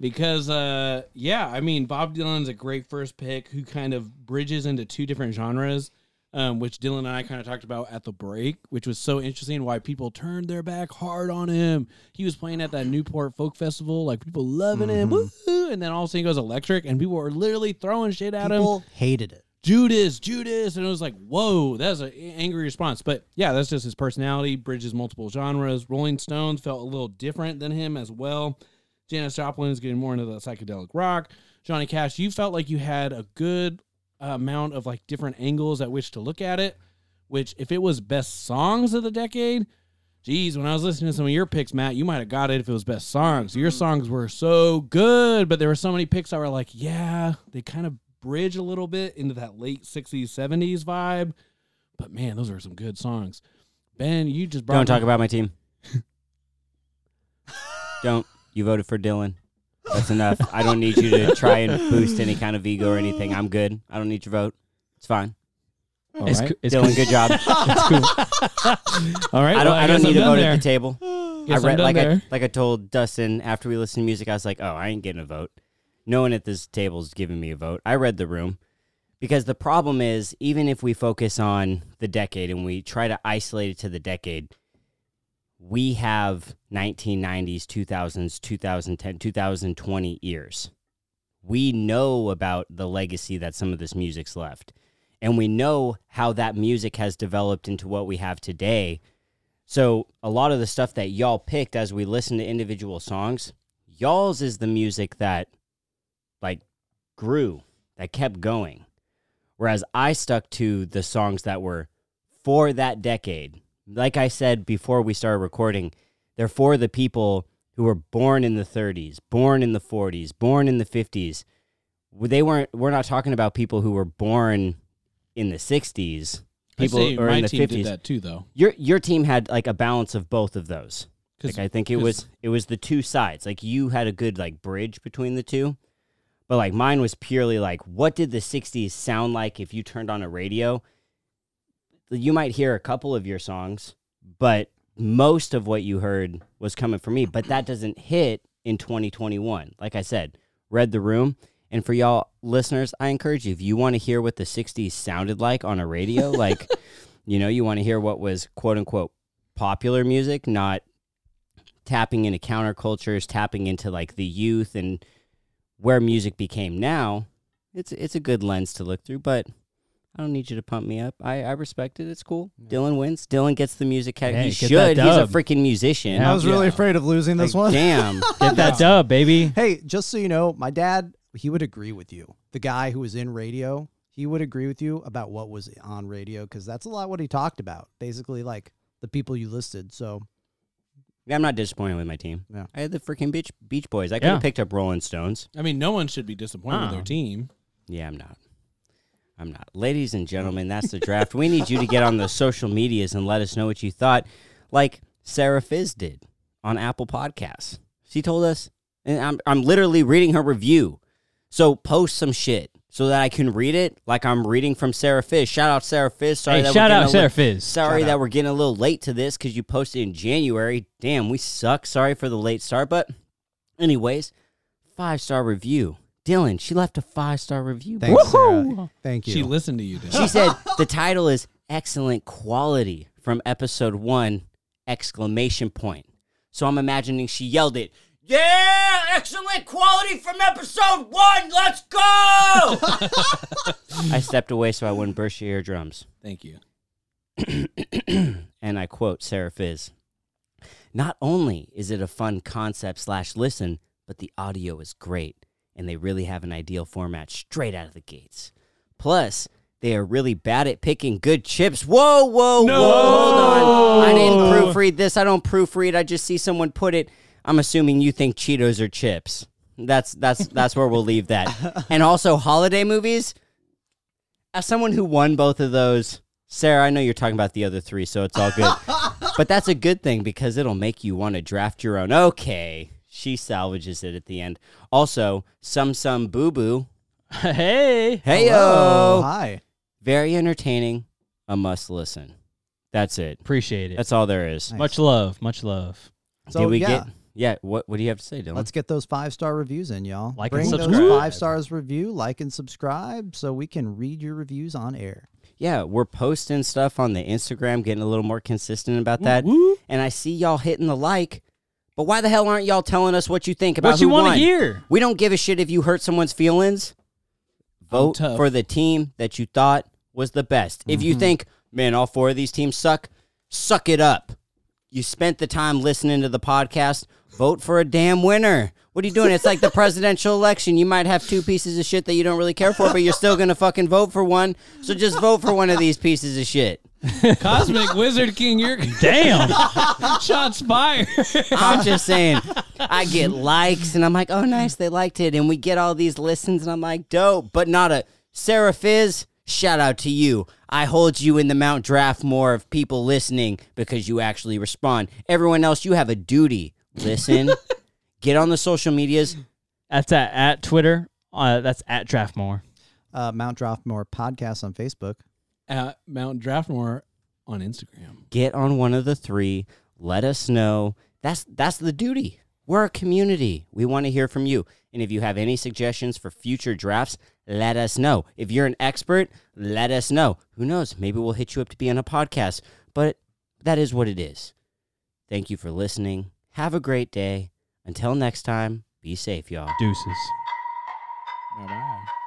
because uh yeah, I mean Bob Dylan's a great first pick who kind of bridges into two different genres. Um, which Dylan and I kind of talked about at the break, which was so interesting why people turned their back hard on him. He was playing at that Newport Folk Festival, like people loving him, woo and then all of a sudden he goes electric, and people were literally throwing shit at him. People hated it. Judas, Judas, and it was like, whoa, that's an angry response. But yeah, that's just his personality. Bridges multiple genres. Rolling Stones felt a little different than him as well. Janis Joplin is getting more into the psychedelic rock. Johnny Cash, you felt like you had a good amount of like different angles at which to look at it. Which, if it was best songs of the decade, geez, when I was listening to some of your picks, Matt, you might have got it if it was best songs. Your mm-hmm. songs were so good, but there were so many picks that were like, yeah, they kind of bridge a little bit into that late 60s, 70s vibe. But man, those are some good songs. Ben, you just brought Don't talk about my team. Don't. You voted for Dylan. That's enough. I don't need you to try and boost any kind of ego or anything. I'm good. I don't need your vote. It's fine. All it's right. coo- it's Dylan, cool. good job. It's cool. All right. I don't. well, I don't need to I'm done vote there. at the table. I read done like I like I told Dustin after we listened to music. I was like, oh, I ain't getting a vote. No one at this table is giving me a vote. I read the room because the problem is even if we focus on the decade and we try to isolate it to the decade, we have 1990s, 2000s, 2010, 2020 years. We know about the legacy that some of this music's left. And we know how that music has developed into what we have today. So, a lot of the stuff that y'all picked as we listen to individual songs, y'all's is the music that like grew, that kept going. Whereas I stuck to the songs that were for that decade. Like I said before we started recording, they're for the people who were born in the 30s, born in the 40s, born in the 50s. They weren't we're not talking about people who were born in the 60s. People I or my in the team 50s. did that too, though. Your your team had like a balance of both of those. Like I think it was it was the two sides. Like you had a good like bridge between the two. But like mine was purely like what did the 60s sound like if you turned on a radio? You might hear a couple of your songs, but most of what you heard was coming from me, but that doesn't hit in 2021. Like I said, read the room. And for y'all listeners, I encourage you if you want to hear what the 60s sounded like on a radio, like you know, you want to hear what was quote unquote popular music, not tapping into countercultures, tapping into like the youth and where music became now. It's it's a good lens to look through, but I don't need you to pump me up. I, I respect it. It's cool. Dylan wins. Dylan gets the music. Cat- Hey, he should. He's a freaking musician. Yeah. I was really Yeah. afraid of losing this Like, one. Damn. Get that dub, baby. Hey, just so you know, my dad, he would agree with you. The guy who was in radio, he would agree with you about what was on radio because that's a lot what he talked about. Basically, like the people you listed. So Yeah, I'm not disappointed with my team. Yeah. I had the freaking Beach Beach Boys. I could Yeah. have picked up Rolling Stones. I mean, no one should be disappointed with their team. Yeah, I'm not. I'm not. Ladies and gentlemen, that's the draft. we need you to get on the social medias and let us know what you thought, like Sarah Fizz did on Apple Podcasts. She told us, and I'm, I'm literally reading her review. So post some shit so that I can read it like I'm reading from Sarah Fizz. Shout out Sarah Fizz. Sorry Hey, that shout we're out Sarah li- Fizz. Sorry Shout that out. we're getting a little late to this because you posted in January. Damn, we suck. Sorry for the late start. But, anyways, five star review. Dylan, she left a five star review. bro. thanks, Sarah. Thank you. She listened to you. Dad. She said the title is excellent quality from episode one exclamation point. So I'm imagining she yelled it. Yeah, excellent quality from episode one. Let's go. I stepped away so I wouldn't burst your eardrums. Thank you. and I quote Sarah Fizz. Not only is it a fun concept slash listen, but the audio is great, and they really have an ideal format straight out of the gates. Plus, they are really bad at picking good chips. Whoa, whoa, No! whoa! Hold on. I didn't proofread this. I don't proofread. I just see someone put it. I'm assuming you think Cheetos are chips. That's that's that's where we'll leave that. And also holiday movies. As someone who won both of those, Sarah, I know you're talking about the other three, so it's all good. but that's a good thing because it'll make you want to draft your own. Okay. She salvages it at the end. Also, Some Some Boo Boo. hey. Hey yo. Hi. Very entertaining. A must listen. That's it. Appreciate it. That's all there is. Nice. Much love. Much love. So Did we yeah, get Yeah, what what do you have to say, Dylan? let's get those five star reviews in, y'all. Like and Bring those subscribe. five stars review, like and subscribe, so we can read your reviews on air. yeah, we're posting stuff on the Instagram, getting a little more consistent about that. Woo. And I see y'all hitting the like. But why the hell aren't y'all telling us what you think about What you want to hear? We don't give a shit if you hurt someone's feelings. Vote for the team that you thought was the best. If Mm-hmm. you think, man, all four of these teams suck, suck it up. You spent the time listening to the podcast. Vote for a damn winner. What are you doing? It's like the presidential election. You might have two pieces of shit that you don't really care for, but you're still gonna fucking vote for one. So just vote for one of these pieces of shit. Cosmic Wizard King, you're Damn. shots fired. I'm just saying, I get likes and I'm like, oh, nice, they liked it. And we get all these listens and I'm like, dope, but not a Sarah Fizz. Shout out to you. I hold you in the Mount Draftmore of people listening because you actually respond. Everyone else, you have a duty. Listen, get on the social medias. That's at, at Twitter. Uh, that's at Draftmore. Uh, Mount Draftmore podcast on Facebook. At Mount Draftmore on Instagram. Get on one of the three. Let us know. That's that's the duty. We're a community. We want to hear from you. And if you have any suggestions for future drafts, let us know. If you're an expert, let us know. Who knows? Maybe we'll hit you up to be on a podcast. But that is what it is. Thank you for listening. Have a great day. Until next time, be safe, y'all. Deuces. Bye bye.